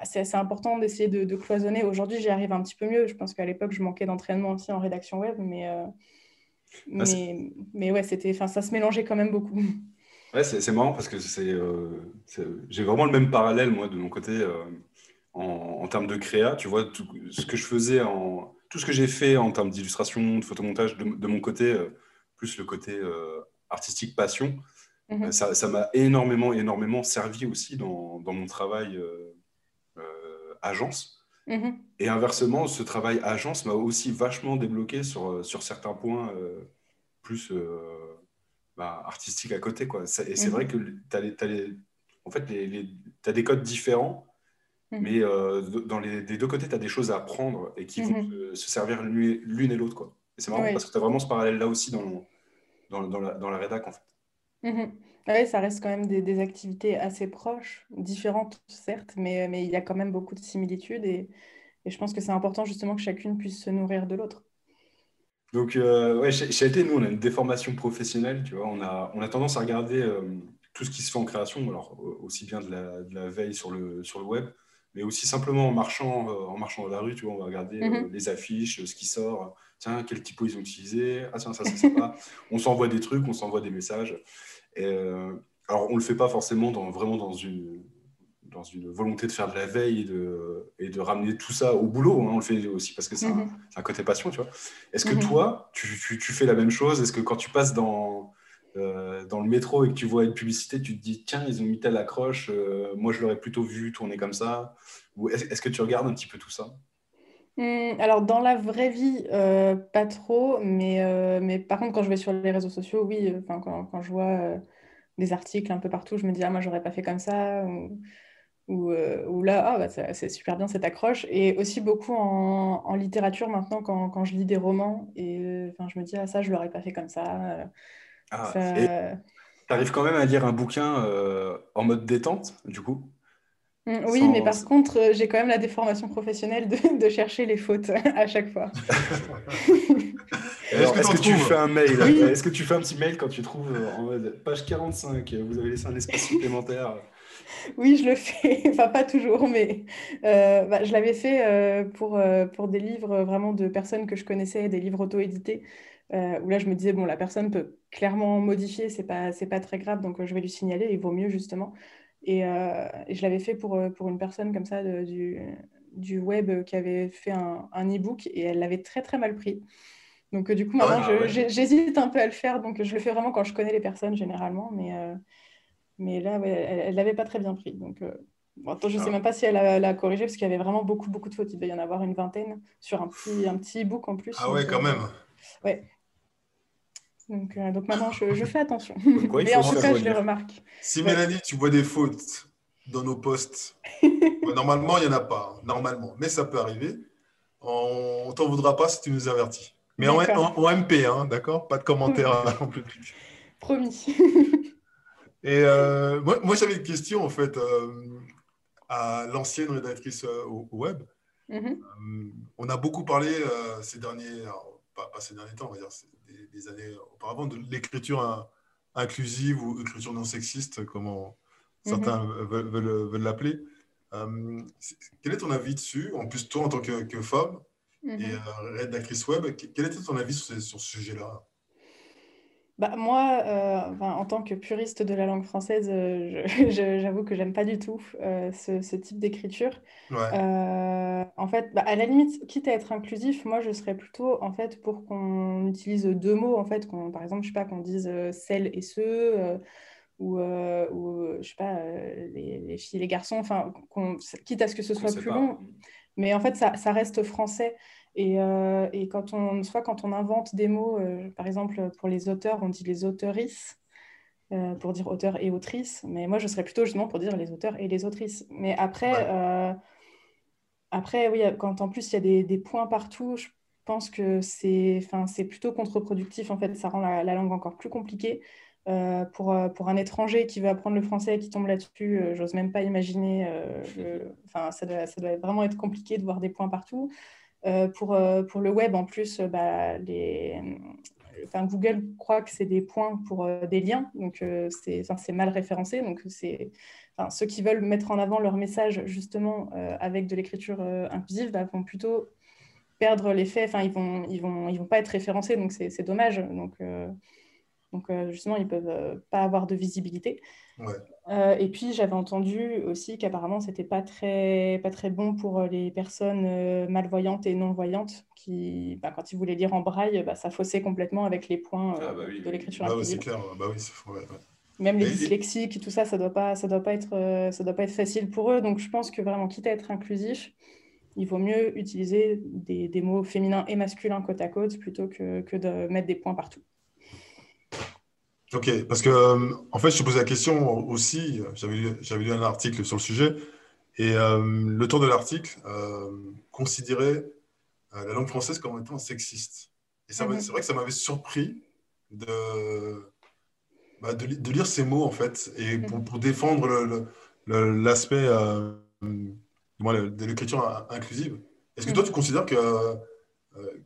c'est assez important d'essayer de, cloisonner. Aujourd'hui, j'y arrive un petit peu mieux. Je pense qu'à l'époque, je manquais d'entraînement aussi en rédaction web, mais, euh, ah, mais, mais, ouais, c'était, ça se mélangeait quand même beaucoup.
Ouais, c'est marrant parce que euh, c'est, j'ai vraiment le même parallèle, moi, de mon côté, en, en, termes de créa. Tu vois, tout ce que je faisais, en, tout ce que j'ai fait en termes d'illustration, de photomontage, de, de mon côté, plus le côté euh, artistique passion. Euh, ça m'a énormément, énormément servi aussi dans, dans mon travail euh, agence. Mhm. Et inversement, ce travail agence m'a aussi vachement débloqué sur, sur certains points plus bah, artistiques à côté. Quoi. Et c'est mhm. vrai que tu as, en fait, les, as des codes différents, mais dans les, des deux côtés, tu as des choses à apprendre et qui vont se, servir l'une et l'autre. Et c'est marrant parce que tu as vraiment ce parallèle-là aussi dans, dans, dans, la, dans la rédac, en fait.
Oui, ça reste quand même des, des, activités assez proches, différentes certes, mais, mais il y a quand même beaucoup de similitudes et, et je pense que c'est important justement que chacune puisse se nourrir de l'autre.
Donc, euh, ouais, chez, LT, nous, on a une déformation professionnelle, tu vois, on a, on a tendance à regarder euh, tout ce qui se fait en création, alors aussi bien de la, de la, veille sur le, sur le web, mais aussi simplement en marchant, euh, en marchant dans la rue, tu vois, on va regarder mhm. les affiches, ce qui sort, tiens, quel typo ils ont utilisé, ah tiens, ça c'est sympa. on s'envoie des trucs, on s'envoie des messages. Et, euh, alors, on ne le fait pas forcément dans, vraiment dans une, dans une volonté de faire de la veille et de, et de ramener tout ça au boulot. Hein. On le fait aussi parce que c'est un, mhm. un, côté passion, tu vois. Est-ce que mhm. toi, tu, tu, tu, fais la même chose? Est-ce que quand tu passes dans, euh, dans le métro et que tu vois une publicité, tu te dis, tiens, ils ont mis telle accroche, euh, moi je l'aurais plutôt vu tourner comme ça? Ou est-ce que tu regardes un petit peu tout ça?
Mmh, alors, dans la vraie vie, euh, pas trop, mais, euh, mais par contre, quand je vais sur les réseaux sociaux, oui, euh, enfin, quand, quand je vois des articles un peu partout, je me dis, ah, moi, j'aurais pas fait comme ça, ou, ou, là, ah, bah, c'est super bien cette accroche. Et aussi beaucoup en, en littérature maintenant, quand, quand, je lis des romans, et enfin, je me dis, ah, ça, je l'aurais pas fait comme ça.
Ah, Tu arrives quand même à lire un bouquin en mode détente, du coup?
Mm, oui, mais par contre, euh, j'ai quand même la déformation professionnelle de, de chercher les fautes à chaque fois.
est-ce que, tu fais un mail Est-ce que tu fais un petit mail quand tu trouves euh, en mode page 45, vous avez laissé un espace supplémentaire?
Oui, je le fais. enfin, pas toujours, mais euh, bah, je l'avais fait pour, pour des livres vraiment de personnes que je connaissais, des livres auto-édités. où là, je me disais, bon, la personne peut clairement modifier, c'est pas, c'est pas très grave, donc je vais lui signaler, il vaut mieux justement. Et, et je l'avais fait pour, pour une personne comme ça du, du web qui avait fait un, un e-book et elle l'avait très très mal pris. Donc du coup, maintenant, ah j'hésite un peu à le faire, donc je le fais vraiment quand je connais les personnes généralement, mais, mais là, elle ne l'avait pas très bien pris. Donc, Bon, je ne sais ah. même pas si elle l'a corrigé parce qu'il y avait vraiment beaucoup, beaucoup de fautes. Il devait y en avoir une vingtaine sur un petit, un petit book en plus.
Ah ouais, quand même.
Ouais. Donc, euh, donc maintenant, je, je, fais attention. Mais en tout cas, je les remarque.
Si Mélanie, tu vois des fautes dans nos posts, normalement, il n'y en a pas. Hein, normalement. Mais ça peut arriver. On ne t'en voudra pas si tu nous avertis. Mais en, en, MP, hein, d'accord? Pas de commentaires en public.
Promis.
Et euh, moi, moi j'avais une question, en fait. Euh, à l'ancienne rédactrice euh, au, web. Mhm. Euh, on a beaucoup parlé euh, ces derniers, pas, ces derniers temps, on va dire des, années auparavant, de l'écriture inclusive ou écriture non sexiste, comme certains mhm. veulent l'appeler. quel est ton avis dessus En plus, toi, en tant que, femme mhm. et rédactrice web, quel était ton avis sur, sur ce sujet-là?
Bah, moi, euh, en tant que puriste de la langue française, euh, j'avoue que j'aime pas du tout euh, ce, type d'écriture. en fait, bah, à la limite, quitte à être inclusif, moi, je serais plutôt en fait pour qu'on utilise deux mots, en fait, par exemple, je sais pas, qu'on dise celle et ce, ou, ou je sais pas, les, filles et les garçons, enfin, quitte à ce que ce soit plus long. Mais en fait, ça, ça reste français. Et, euh, et, quand on, soit quand on invente des mots, euh, par exemple pour les auteurs, on dit les auteurices, euh, pour dire auteur et autrice, mais moi je serais plutôt justement pour dire les auteurs et les autrices. Mais après, après oui, quand en plus il y a des, des points partout, je pense que c'est plutôt contre-productif, en fait, ça rend la, langue encore plus compliquée. pour, pour, un étranger qui veut apprendre le français et qui tombe là-dessus, j'ose même pas imaginer. Ça, doit, ça doit vraiment être compliqué de voir des points partout. Euh, pour, euh, pour le web, en plus, euh, bah, les, enfin, Google croit que c'est des points pour des liens, donc c'est enfin, mal référencé. Donc enfin, ceux qui veulent mettre en avant leur message justement avec de l'écriture inclusive bah, vont plutôt perdre l'effet. Enfin, ils vont ils vont ils vont pas être référencés, donc c'est dommage. Donc donc justement, ils peuvent pas avoir de visibilité. Euh, et puis j'avais entendu aussi qu'apparemment c'était pas très pas très bon pour euh, les personnes euh, malvoyantes et non voyantes qui bah, quand ils voulaient lire en braille bah, ça faussait complètement avec les points ah bah de l'écriture
ah c'est clair bah oui,
même les dyslexiques tout ça ça doit pas ça doit pas être ça doit pas être facile pour eux. Donc je pense que vraiment quitte à être inclusif il vaut mieux utiliser des, des mots féminins et masculins côte à côte plutôt que, que de mettre des points partout
Ok, parce que euh, en fait, je te posais la question aussi. J'avais lu, lu, un article sur le sujet et euh, le tour de l'article euh, considérait la langue française comme étant sexiste. Et mhm. c'est vrai que ça m'avait surpris de, bah, de, lire ces mots en fait et pour, pour défendre l'aspect de l'écriture inclusive. Est-ce que toi, mhm. tu considères que,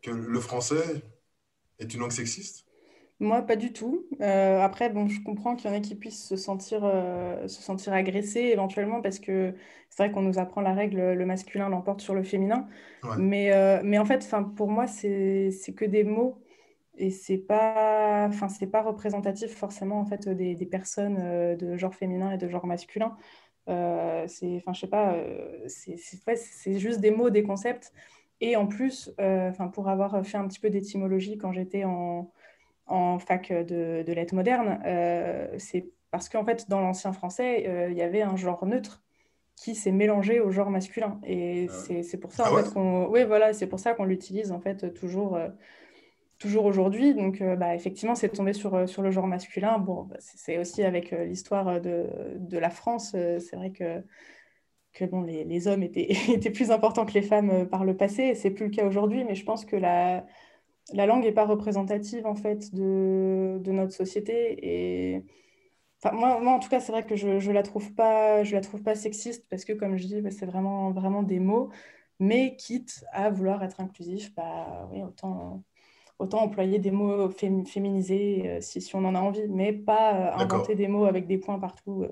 que le français est une langue sexiste?
Moi, pas du tout. Euh, après, bon, je comprends qu'il y en ait qui puissent se sentir, euh, se sentir agressés éventuellement parce que c'est vrai qu'on nous apprend la règle, le masculin l'emporte sur le féminin. Mais, euh, mais en fait, pour moi, c'est que des mots et c'est pas, c'est pas représentatif forcément en fait des, des personnes de genre féminin et de genre masculin. c'est, enfin, je sais pas, c'est juste des mots, des concepts. Et en plus, enfin, pour avoir fait un petit peu d'étymologie quand j'étais en en fac de, de lettres modernes, euh, c'est parce qu'en fait, dans l'ancien français, euh, il y avait un genre neutre qui s'est mélangé au genre masculin. Et ah c'est pour ça ah en fait, qu'on oui, voilà, pour ça qu'on l'utilise en fait toujours, euh, toujours aujourd'hui. Donc bah, effectivement, c'est tombé sur, sur le genre masculin. Bon, bah, c'est aussi avec l'histoire de, de, la France. c'est vrai que, que bon, les, les hommes étaient, étaient, plus importants que les femmes par le passé. C'est plus le cas aujourd'hui, mais je pense que la la langue n'est pas représentative en fait de, notre société et enfin, moi, moi, en tout cas c'est vrai que je ne la trouve pas je la trouve pas sexiste parce que comme je dis bah, c'est vraiment vraiment des mots mais quitte à vouloir être inclusif bah oui autant autant employer des mots féminisés euh, si, si, on en a envie mais pas euh, inventer des mots avec des points partout euh,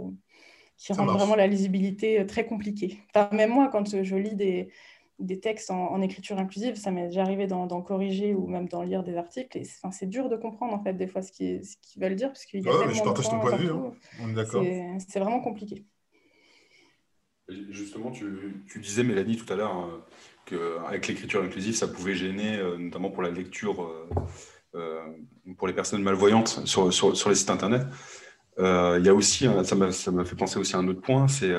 qui rendent vraiment la lisibilité très compliquée. Même moi quand je lis des des textes en, écriture inclusive. Ça m'est déjà arrivé d'en corriger ou même d'en lire des articles. Et c'est dur de comprendre, en fait, des fois, ce qu'ils veulent dire. Parce qu'il y a
je partage ton point de vue. Hein. On est d'accord.
C'est vraiment compliqué.
Justement, tu, tu, disais, Mélanie, tout à l'heure, hein, qu'avec l'écriture inclusive, ça pouvait gêner, euh, notamment pour la lecture, euh, euh, pour les personnes malvoyantes sur, sur, sur les sites Internet. il y a aussi, ça m'a fait penser aussi à un autre point, c'est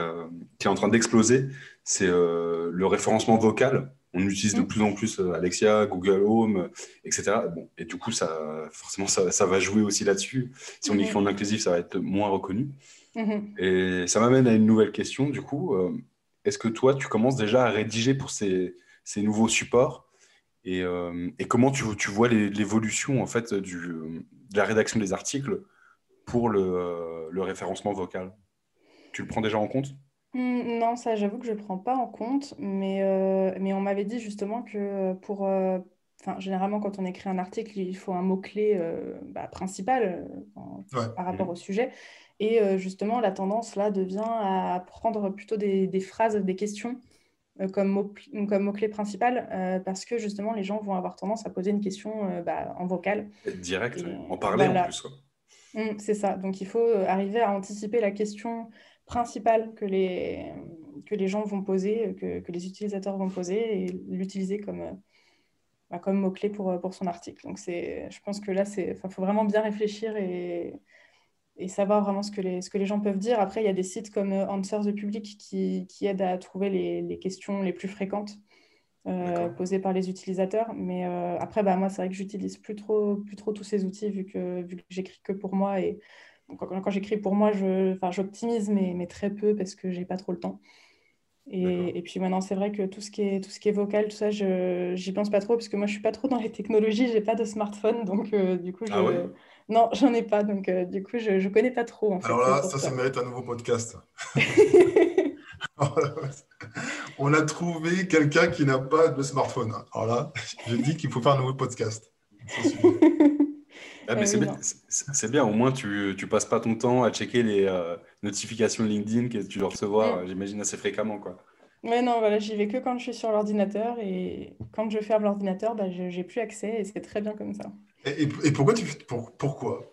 qui est en train d'exploser, c'est le référencement vocal. On utilise de mm. plus en plus Alexia, Google Home, etc. Bon, et du coup, ça, forcément, ça, ça va jouer aussi là-dessus. Si on écrit en inclusif, ça va être moins reconnu. Mm-hmm. Et ça m'amène à une nouvelle question, du coup. Euh, est-ce que toi, tu commences déjà à rédiger pour ces, ces nouveaux supports? Et, euh, et, comment tu, tu vois l'évolution en fait du, de la rédaction des articles pour le, le référencement vocal? Tu le prends déjà en compte?
Mm, non, ça, j'avoue que je ne prends pas en compte, mais, euh, mais on m'avait dit justement que pour, enfin, généralement, quand on écrit un article, il faut un mot-clé bah, principal par rapport mm. au sujet. Et euh, justement, la tendance là devient à prendre plutôt des, phrases, des questions euh, comme mot-clé comme mot principal, euh, parce que justement, les gens vont avoir tendance à poser une question bah, en vocal.
Direct, en parler en plus.
Mmh, c'est ça. Donc, il faut arriver à anticiper la question principale que les, que les gens vont poser, que, que les utilisateurs vont poser, et l'utiliser comme, bah, comme mot-clé pour, pour son article. Donc, je pense que là, il faut vraiment bien réfléchir et et savoir vraiment ce que, les, ce que les gens peuvent dire. Après, il y a des sites comme euh, Answers the Public qui, qui aident à trouver les, les, questions les plus fréquentes euh, posées par les utilisateurs. Mais euh, après, bah, moi, c'est vrai que j'utilise plus trop, plus trop tous ces outils vu que, vu que j'écris que pour moi. Et quand, quand j'écris pour moi, j'optimise, mais, mais très peu parce que j'ai pas trop le temps. Et, et, puis maintenant, c'est vrai que tout ce qui est, tout ce qui est vocal, tout ça, je j'y pense pas trop parce que moi, je suis pas trop dans les technologies, j'ai pas de smartphone, donc du coup, ah je, non, j'en ai pas, donc euh, du coup, je ne connais pas trop. En
Alors là, ça, ça, mérite un nouveau podcast. On a trouvé quelqu'un qui n'a pas de smartphone. Alors là, je dis qu'il faut faire un nouveau podcast.
Ah, mais euh, c'est bien, au moins tu ne passes pas ton temps à checker les euh, notifications LinkedIn que tu dois recevoir, mm. j'imagine, assez fréquemment. Quoi.
Mais non, voilà, j'y vais que quand je suis sur l'ordinateur et quand je ferme l'ordinateur, bah, je n'ai plus accès et c'est très bien comme ça.
Et, pourquoi tu fais pour, pourquoi?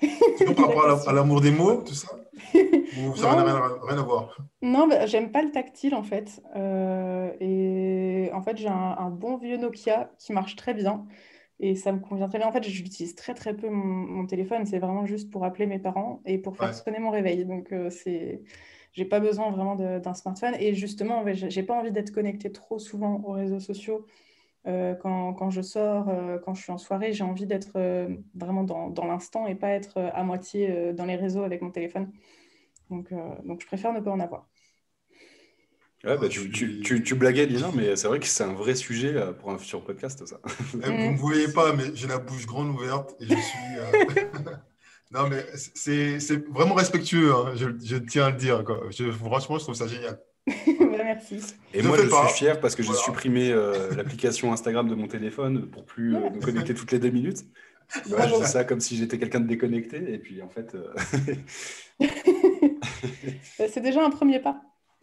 Par rapport à l'amour des mots, tout ça? Ou ça n'a rien, à voir?
Non, bah, j'aime pas le tactile en fait. Euh, et en fait, j'ai un, bon vieux Nokia qui marche très bien. Et ça me convient très bien. En fait, j'utilise très très peu mon, téléphone. C'est vraiment juste pour appeler mes parents et pour faire sonner mon réveil. Donc, euh, c'est j'ai pas besoin vraiment d'un smartphone. Et justement, j'ai pas envie d'être connectée trop souvent aux réseaux sociaux euh, quand, quand, je sors, euh, quand je suis en soirée, j'ai envie d'être euh, vraiment dans, dans l'instant et pas être à moitié dans les réseaux avec mon téléphone. Donc, donc je préfère ne pas en avoir.
Ouais, bah, tu, tu, tu, blaguais, Lina, mais c'est vrai que c'est un vrai sujet pour un futur podcast, ça.
Eh, vous ne me voyez pas, mais j'ai la bouche grande ouverte et je suis. non, mais c'est vraiment respectueux, hein, je, je, tiens à le dire. Quoi. Je, franchement, je trouve ça génial.
Bah, merci.
Et moi, je suis fier parce que j'ai supprimé euh, l'application Instagram de mon téléphone pour plus euh, me connecter toutes les deux minutes. Bah, je fais ça comme si j'étais quelqu'un de déconnecté. Et puis, en fait. Euh,
bah, c'est déjà un premier pas.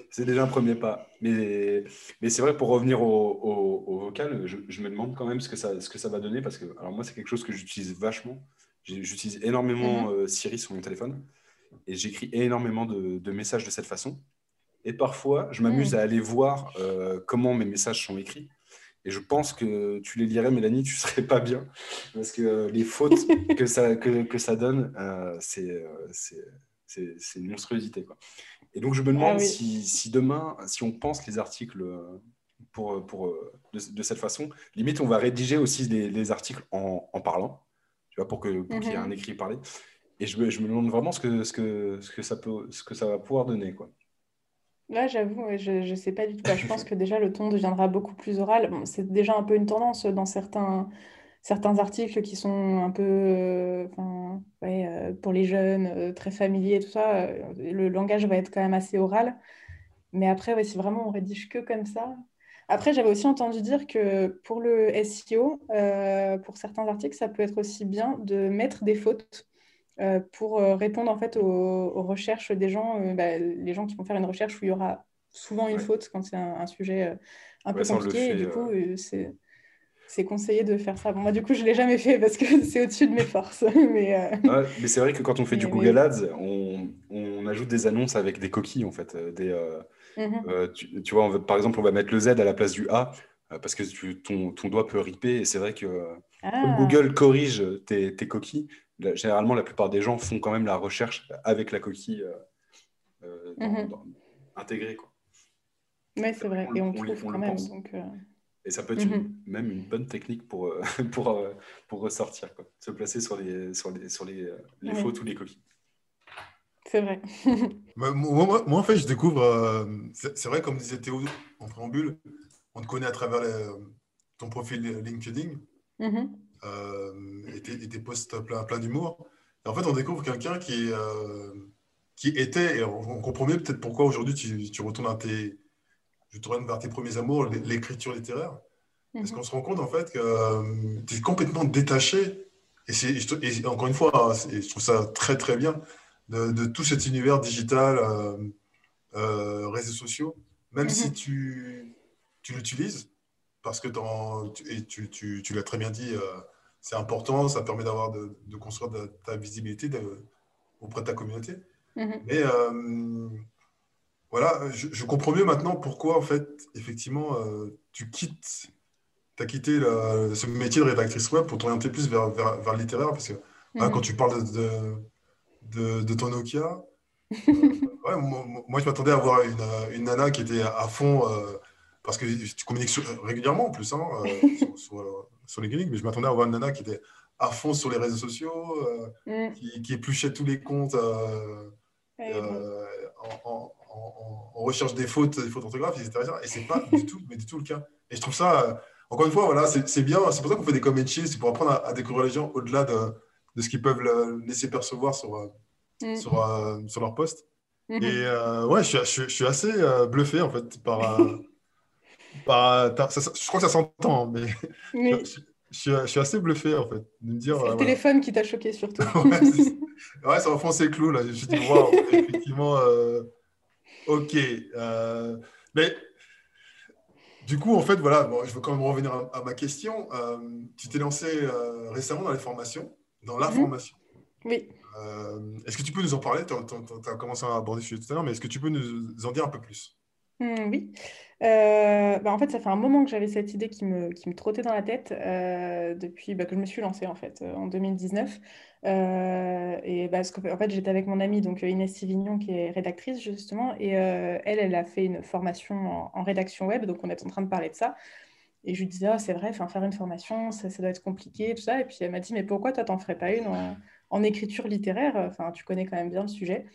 C'est déjà un premier pas. Mais, mais c'est vrai, pour revenir au, au, vocal, je, je, me demande quand même ce que ça, ce que ça va donner. Parce que, alors, moi, c'est quelque chose que j'utilise vachement. J'utilise énormément mhm. Siri sur mon téléphone. Et j'écris énormément de, de messages de cette façon. Et parfois, je m'amuse mm. à aller voir euh, comment mes messages sont écrits. Et je pense que tu les lirais, Mélanie, tu serais pas bien. Parce que les fautes que, ça, que, que ça donne, euh, euh, c'est une monstruosité. Quoi. Et donc, je me demande ah si, si, demain, si on pense les articles pour, pour, de, cette façon, limite, on va rédiger aussi les, articles en, en, parlant, tu vois, pour qu'il y ait un mm-hmm. écrit parlé. Et je me, je me demande vraiment ce que, ce, que, ce, que ça peut, ce que ça va pouvoir donner. Quoi.
Là, j'avoue, je ne sais pas du tout. Bah, je pense que déjà, le ton deviendra beaucoup plus oral. c'est déjà un peu une tendance dans certains, certains articles qui sont un peu euh, euh, pour les jeunes, euh, très familiers, tout ça. le langage va être quand même assez oral. Mais après, si vraiment on rédige que comme ça. Après, j'avais aussi entendu dire que pour le SEO, pour certains articles, ça peut être aussi bien de mettre des fautes pour répondre en fait aux, recherches des gens, bah, les gens qui vont faire une recherche où il y aura souvent une faute quand c'est un, sujet un peu compliqué. et du coup, c'est c'est conseillé de faire ça. Bon, moi, du coup, je ne l'ai jamais fait parce que c'est au-dessus de mes forces. mais,
mais c'est vrai que quand on fait du Google Ads, on, on, ajoute des annonces avec des coquilles, en fait. Des, mmh tu, tu, vois, par exemple, on va mettre le Z à la place du A parce que tu, ton, ton, doigt peut riper. Et c'est vrai que ah. Google corrige tes, tes coquilles, généralement, la plupart des gens font quand même la recherche avec la coquille euh, mmh intégrée.
Oui, c'est vrai. et on, trouve quand même. Donc, euh,
Et ça peut être mmh même une bonne technique pour, euh, pour, pour ressortir, quoi. se placer sur les, sur les, sur les, les fautes ou les coquilles.
C'est vrai.
moi, moi, en fait, je découvre. c'est vrai, comme disait Théo en préambule, on te connaît à travers ton profil LinkedIn. Mmh et, tes, posts plein, plein d'humour. Et en fait, on découvre quelqu'un qui, euh, qui était, et on, comprend mieux peut-être pourquoi aujourd'hui tu, tu, retournes à tes, je te vers tes premiers amours, l'écriture littéraire. Parce mhm. qu'on se rend compte en fait que euh, tu es complètement détaché. Et, et, encore une fois, je trouve ça très très bien de, de tout cet univers digital, euh, réseaux sociaux, même si mhm. tu, tu l'utilises, parce que et tu, tu, tu l'as très bien dit, c'est important, ça permet d'avoir de, de, construire de, ta visibilité auprès de ta communauté. Mhm. Mais euh, voilà, je, comprends mieux maintenant pourquoi, en fait, effectivement, euh, tu quittes, tu as quitté ce métier de rédactrice web pour t'orienter plus vers, vers, vers, le littéraire, parce que hein, mhm. quand tu parles de, de, de ton Nokia, euh, ouais, moi, je m'attendais à avoir une, une, nana qui était à fond, parce que tu communiques régulièrement en plus, hein, sur sur les mais je m'attendais à avoir une nana qui était à fond sur les réseaux sociaux, euh, mm. qui, épluchait tous les comptes euh, euh, en, recherche des fautes, des fautes d'orthographe, etc. Et c'est pas du tout, mais du tout le cas. Et je trouve ça, encore une fois, voilà, c'est bien. C'est pour ça qu'on fait des comédies, c'est pour apprendre à, découvrir les gens au-delà de, de, ce qu'ils peuvent laisser percevoir sur, mm. sur, sur, leur poste. Mm-hmm. Et ouais, je, je, suis assez bluffé en fait par bah, je crois que ça s'entend, mais je, suis assez bluffé en fait de me dire.
C'est le euh, téléphone qui t'a choqué surtout.
ouais, ça enfoncé le clou là. Je me suis dit, waouh, effectivement, euh, ok. Euh, mais du coup, en fait, voilà, bon, je veux quand même revenir à, ma question. tu t'es lancé récemment dans les formations, dans la mhm. formation.
Oui.
est-ce que tu peux nous en parler? Tu as, commencé à aborder ce sujet tout à l'heure, mais est-ce que tu peux nous en dire un peu plus?
Mmh, Oui. Euh, bah, en fait, ça fait un moment que j'avais cette idée qui me, qui me trottait dans la tête euh, depuis bah, que je me suis lancée en fait euh, en 2019. Et parce qu'en fait, j'étais avec mon amie donc Inès Sivignon qui est rédactrice justement et elle, elle a fait une formation en, rédaction web, donc on est en train de parler de ça. Et je lui disais, ah, c'est vrai, faire une formation, ça, doit être compliqué, tout ça. Et puis elle m'a dit, mais pourquoi toi, t'en ferais pas une en, en écriture littéraire? Enfin, tu connais quand même bien le sujet.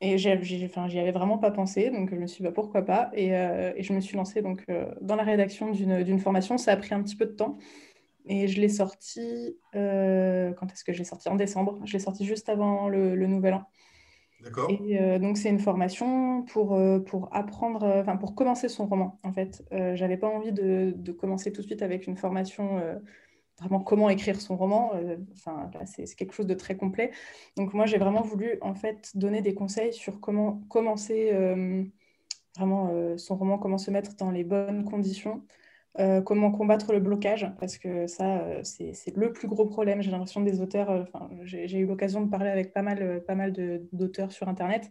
Et j'y avais vraiment pas pensé, donc je me suis dit bah, pourquoi pas? Et, euh, et, je me suis lancée donc, euh, dans la rédaction d'une formation. Ça a pris un petit peu de temps. Et je l'ai sortie, euh, quand est-ce que je l'ai sortie En décembre. Je l'ai sortie juste avant le, le Nouvel An.
D'accord.
Et donc c'est une formation pour, pour apprendre, enfin pour commencer son roman en fait. J'avais pas envie de, de, commencer tout de suite avec une formation vraiment comment écrire son roman. Euh, enfin, c'est quelque chose de très complet. Donc moi, j'ai vraiment voulu en fait donner des conseils sur comment commencer euh, vraiment euh, son roman, comment se mettre dans les bonnes conditions. Comment combattre le blocage, parce que ça, c'est le plus gros problème. J'ai l'impression des auteurs, j'ai eu l'occasion de parler avec pas mal, pas mal d'auteurs sur Internet,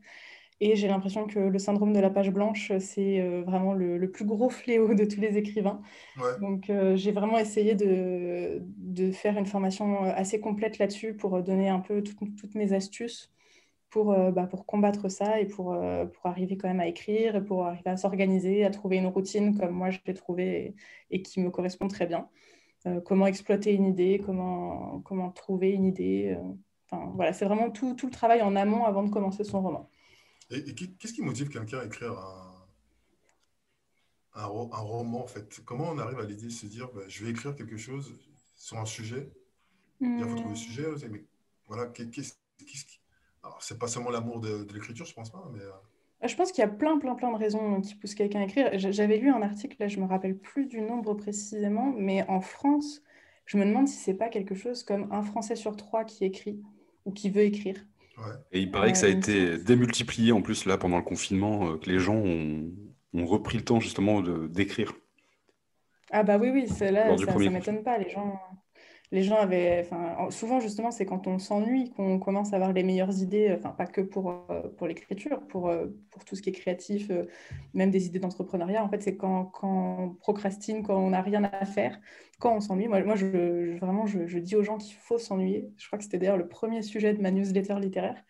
et j'ai l'impression que le syndrome de la page blanche, c'est euh, vraiment le, plus gros fléau de tous les écrivains. Donc euh, j'ai vraiment essayé de, de, faire une formation euh, assez complète là-dessus pour donner un peu toutes mes astuces pour, bah, pour combattre ça et pour, pour arriver quand même à écrire, et pour arriver à s'organiser, à trouver une routine comme moi je l'ai trouvée et, qui me correspond très bien. comment exploiter une idée, comment, comment trouver une idée. Enfin, voilà, c'est vraiment tout, tout le travail en amont avant de commencer son roman.
Et, qu'est-ce qui motive quelqu'un à écrire un, un, roman, en fait? Comment on arrive à l'idée de se dire, bah, je vais écrire quelque chose sur un sujet? Il faut trouver le hmm. sujet, mais voilà, qu'est-ce qui... Alors, c'est pas seulement l'amour de, l'écriture, je pense pas, mais... Euh,
euh, je pense qu'il y a plein, plein, plein de raisons qui poussent quelqu'un à écrire. J'avais lu un article, là, je me rappelle plus du nombre précisément, mais en France, je me demande si c'est pas quelque chose comme un Français sur trois qui écrit ou qui veut écrire.
Et il paraît que ça a été démultiplié en plus là pendant le confinement, euh, que les gens ont, ont repris le temps justement d'écrire.
Ah bah oui, oui, là, ça ne m'étonne pas. Les gens, les gens avaient, souvent justement, c'est quand on s'ennuie qu'on commence à avoir les meilleures idées, enfin, pas que pour, euh, pour l'écriture, pour, euh, pour tout ce qui est créatif, euh, même des idées d'entrepreneuriat. En fait, c'est quand, quand on procrastine, quand on n'a rien à faire, quand on s'ennuie. Moi, moi je, vraiment, je, dis aux gens qu'il faut s'ennuyer. Je crois que c'était d'ailleurs le premier sujet de ma newsletter littéraire.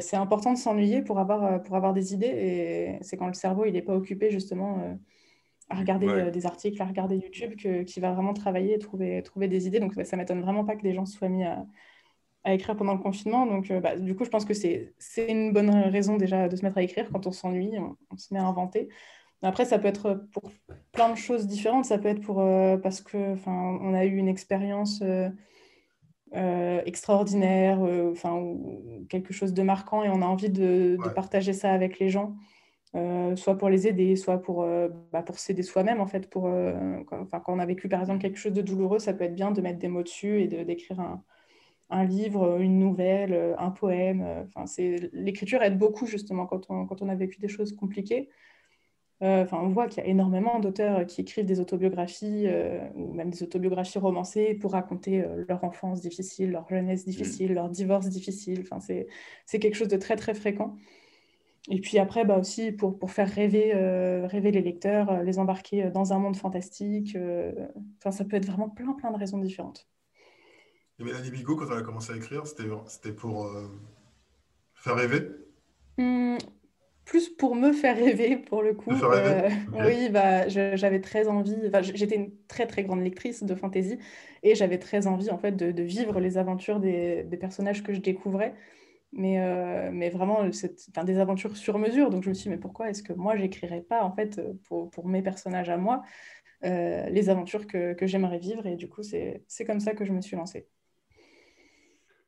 c'est important de s'ennuyer pour avoir, pour avoir des idées et c'est quand le cerveau il n'est pas occupé justement à regarder euh, des articles, à regarder YouTube, qui va vraiment travailler et trouver, trouver des idées. Donc ça m'étonne vraiment pas que des gens se soient mis à, écrire pendant le confinement. Donc euh, bah, du coup, je pense que c'est une bonne raison déjà de se mettre à écrire quand on s'ennuie, on, se met à inventer. Après, ça peut être pour plein de choses différentes. Ça peut être pour, euh, parce que, on a eu une expérience extraordinaire, enfin, ou quelque chose de marquant et on a envie de, de partager ça avec les gens. Euh, soit pour les aider, soit pour, euh, bah, pour s'aider soi-même, en fait. Pour, euh, quand, enfin, quand on a vécu, par exemple, quelque chose de douloureux, ça peut être bien de mettre des mots dessus et d'écrire un, un, livre, une nouvelle, un poème. Enfin, L'écriture aide beaucoup, justement, quand on, quand on a vécu des choses compliquées. Enfin, on voit qu'il y a énormément d'auteurs qui écrivent des autobiographies ou même des autobiographies romancées pour raconter leur enfance difficile, leur jeunesse difficile, mmh. leur divorce difficile. Enfin, c'est quelque chose de très, très fréquent. Et puis après, bah aussi pour, pour faire rêver, euh, rêver les lecteurs, euh, les embarquer euh, dans un monde fantastique. Enfin, ça peut être vraiment plein, plein de raisons différentes.
Et Mélanie Bigot, quand elle a commencé à écrire, c'était pour faire rêver?
Mmh, Plus pour me faire rêver, pour le coup.
Faire rêver?
Oui, bah, j'avais très envie. J'étais une très, très grande lectrice de fantasy et j'avais très envie en fait, de, de vivre les aventures des, des personnages que je découvrais. Mais, euh, mais vraiment, c'est des aventures sur mesure. Donc je me suis dit, mais pourquoi est-ce que moi, j'écrirais pas, en fait, pour, pour, mes personnages à moi, euh, les aventures que, que j'aimerais vivre? Et du coup, c'est comme ça que je me suis lancée.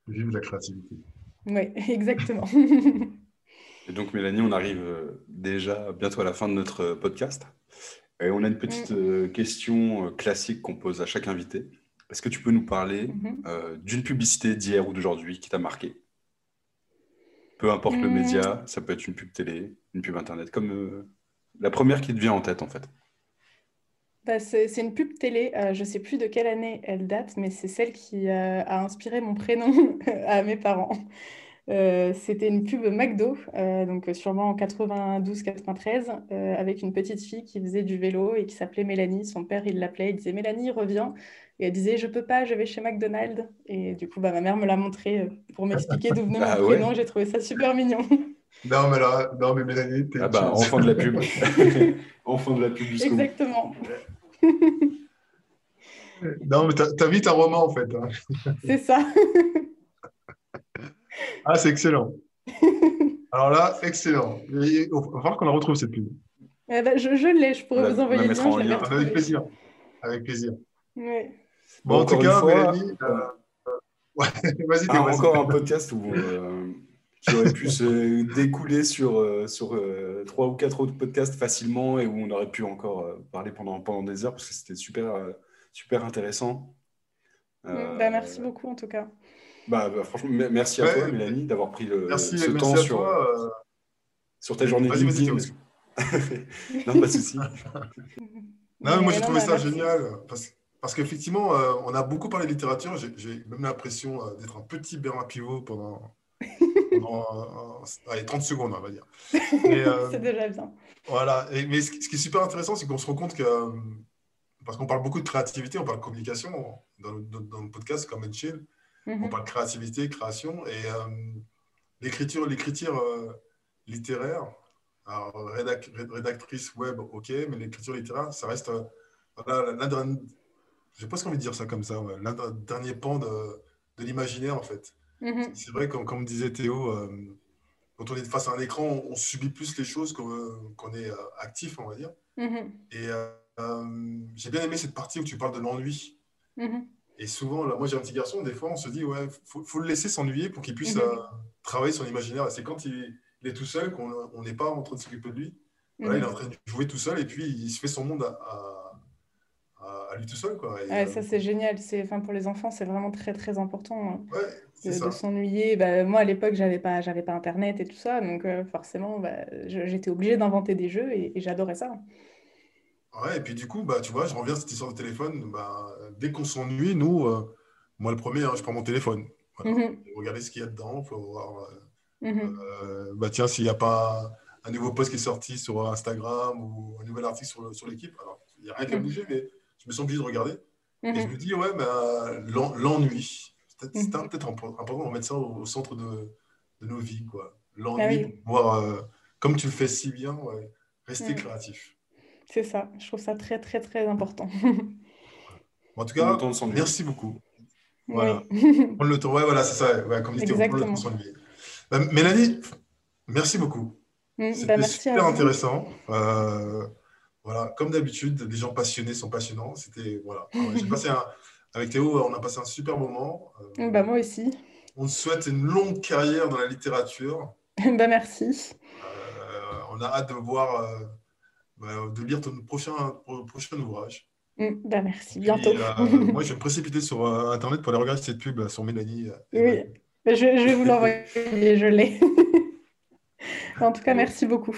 Vive la créativité.
Oui, exactement.
Et donc, Mélanie, on arrive euh, déjà bientôt à la fin de notre podcast. Et on a une petite mm. question classique qu'on pose à chaque invité. Est-ce que tu peux nous parler mm-hmm. d'une publicité d'hier ou d'aujourd'hui qui t'a marqué? Peu importe le hmm. média, ça peut être une pub télé, une pub internet, comme euh, la première qui te vient en tête en fait.
Bah, c'est une pub télé, euh, je ne sais plus de quelle année elle date, mais c'est celle qui euh, a inspiré mon prénom à mes parents. C'était une pub McDo, donc sûrement en 92-93, avec une petite fille qui faisait du vélo et qui s'appelait Mélanie. Son père, il l'appelait, il disait Mélanie, reviens. Et elle disait, je peux pas, je vais chez McDonald's. Et du coup, bah, ma mère me l'a montré euh, pour m'expliquer d'où venait ah mon prénom. J'ai trouvé ça super mignon.
Non, mais là, non, mais Mélanie,
t'es. Ah bah, enfant de la pub. enfant de la pub
Exactement.
non, mais t'as vite un roman, en fait. Hein.
C'est ça.
ah, c'est excellent. Alors là, excellent. Il va falloir qu'on la retrouve, cette pub.
Eh ben, je, je l'ai, je pourrais vous envoyer le lien.
Avec plaisir. Avec plaisir.
Ouais.
Bon, en tout cas, Mélanie, euh,
euh, vas-y. Ah, encore un podcast où, euh, qui aurait pu se découler sur, sur trois ou quatre autres podcasts facilement et où on aurait pu encore parler pendant, pendant des heures parce que c'était super, super intéressant.
Bah, merci beaucoup en tout cas.
Bah, bah franchement, merci à toi, Mélanie, d'avoir pris le, ce temps sur, sur ta journée LinkedIn. non, pas de souci.
non, moi j'ai trouvé ça génial parce parce qu'effectivement, euh, on a beaucoup parlé de littérature. J'ai même l'impression euh, d'être un petit Bernard Pivot pendant, pendant 30 euh, secondes, on va dire.
c'est déjà bien.
Voilà. mais ce, qui est super intéressant, c'est qu'on se rend compte que, parce qu'on parle beaucoup de créativité, on parle de communication dans, le podcast comme Ed Chill, on parle de créativité, création, et l'écriture, l'écriture littéraire, rédactrice web, ok, mais l'écriture littéraire, ça reste voilà, j'ai presque envie de dire ça comme ça, l'un dernier pan de, de l'imaginaire en fait. Mm-hmm. C'est vrai, comme, comme disait Théo, euh, quand on est face à un écran, on, subit plus les choses qu'on est euh, actif, on va dire. Mm-hmm. Et euh, j'ai bien aimé cette partie où tu parles de l'ennui. Mm-hmm. Et souvent, là, moi j'ai un petit garçon, des fois on se dit, ouais, faut, faut le laisser s'ennuyer pour qu'il puisse travailler son imaginaire. C'est quand il, est tout seul qu'on n'est pas en train de s'occuper de lui. il est en train de jouer tout seul et puis il se fait son monde à à lui tout seul. Quoi.
ça, c'est génial. Enfin, pour les enfants, c'est vraiment très, très important
hein,
de, s'ennuyer. Bah, moi, à l'époque, j'avais pas, j'avais pas Internet et tout ça. Donc, forcément, bah, j'étais obligée d'inventer des jeux et, j'adorais ça.
Ouais, et puis du coup, bah, tu vois, je reviens à cette histoire de téléphone. Bah, dès qu'on s'ennuie, nous, moi le premier, hein, je prends mon téléphone. Voilà. Mm Regardez ce qu'il y a dedans, faut voir. Mhm. Euh, bah tiens, s'il n'y a pas un nouveau post qui est sorti sur Instagram ou un nouvel article sur, sur l'équipe, alors il n'y a rien qui a mhm. bougé, mais je me sens obligé de regarder. Et je mhm. me dis, ouais, bah, l'ennui. C'est peut-être important de remettre ça au, centre de, de, nos vies, quoi. L'ennui, ah voir, euh, comme tu le fais si bien, rester créatif.
C'est ça, je trouve ça très, très, très important.
en tout cas, merci beaucoup. Voilà. prendre le temps, ouais, voilà, c'est ça. Ouais, comme dit, on prend le temps s'ennuyer. Bah, Mélanie, merci beaucoup. Mm, C'était bah, super intéressant. Euh, voilà, comme d'habitude, les gens passionnés sont passionnants. C'était voilà. J'ai passé avec Théo, on a passé un super moment.
Euh, bah, moi aussi.
On te souhaite une longue carrière dans la littérature.
bah, merci.
Euh, on a hâte de voir, bah, de lire ton prochain, prochain ouvrage.
Bah, merci, bientôt.
moi, je vais me précipiter sur Internet pour aller regarder cette pub sur Mélanie.
oui. Je, je vais vous l'envoyer, je l'ai. en tout cas, merci beaucoup.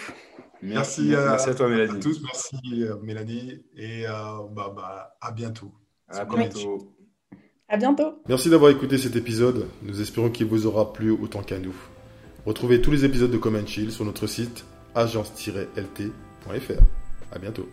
Merci, à, merci à toi, Mélanie. À tous, merci, euh, Mélanie. Et euh, bah, bah, à bientôt.
À bientôt.
À bientôt.
Merci d'avoir écouté cet épisode. Nous espérons qu'il vous aura plu autant qu'à nous. Retrouvez tous les épisodes de Comment Chill sur notre site agence-lt.fr. À bientôt.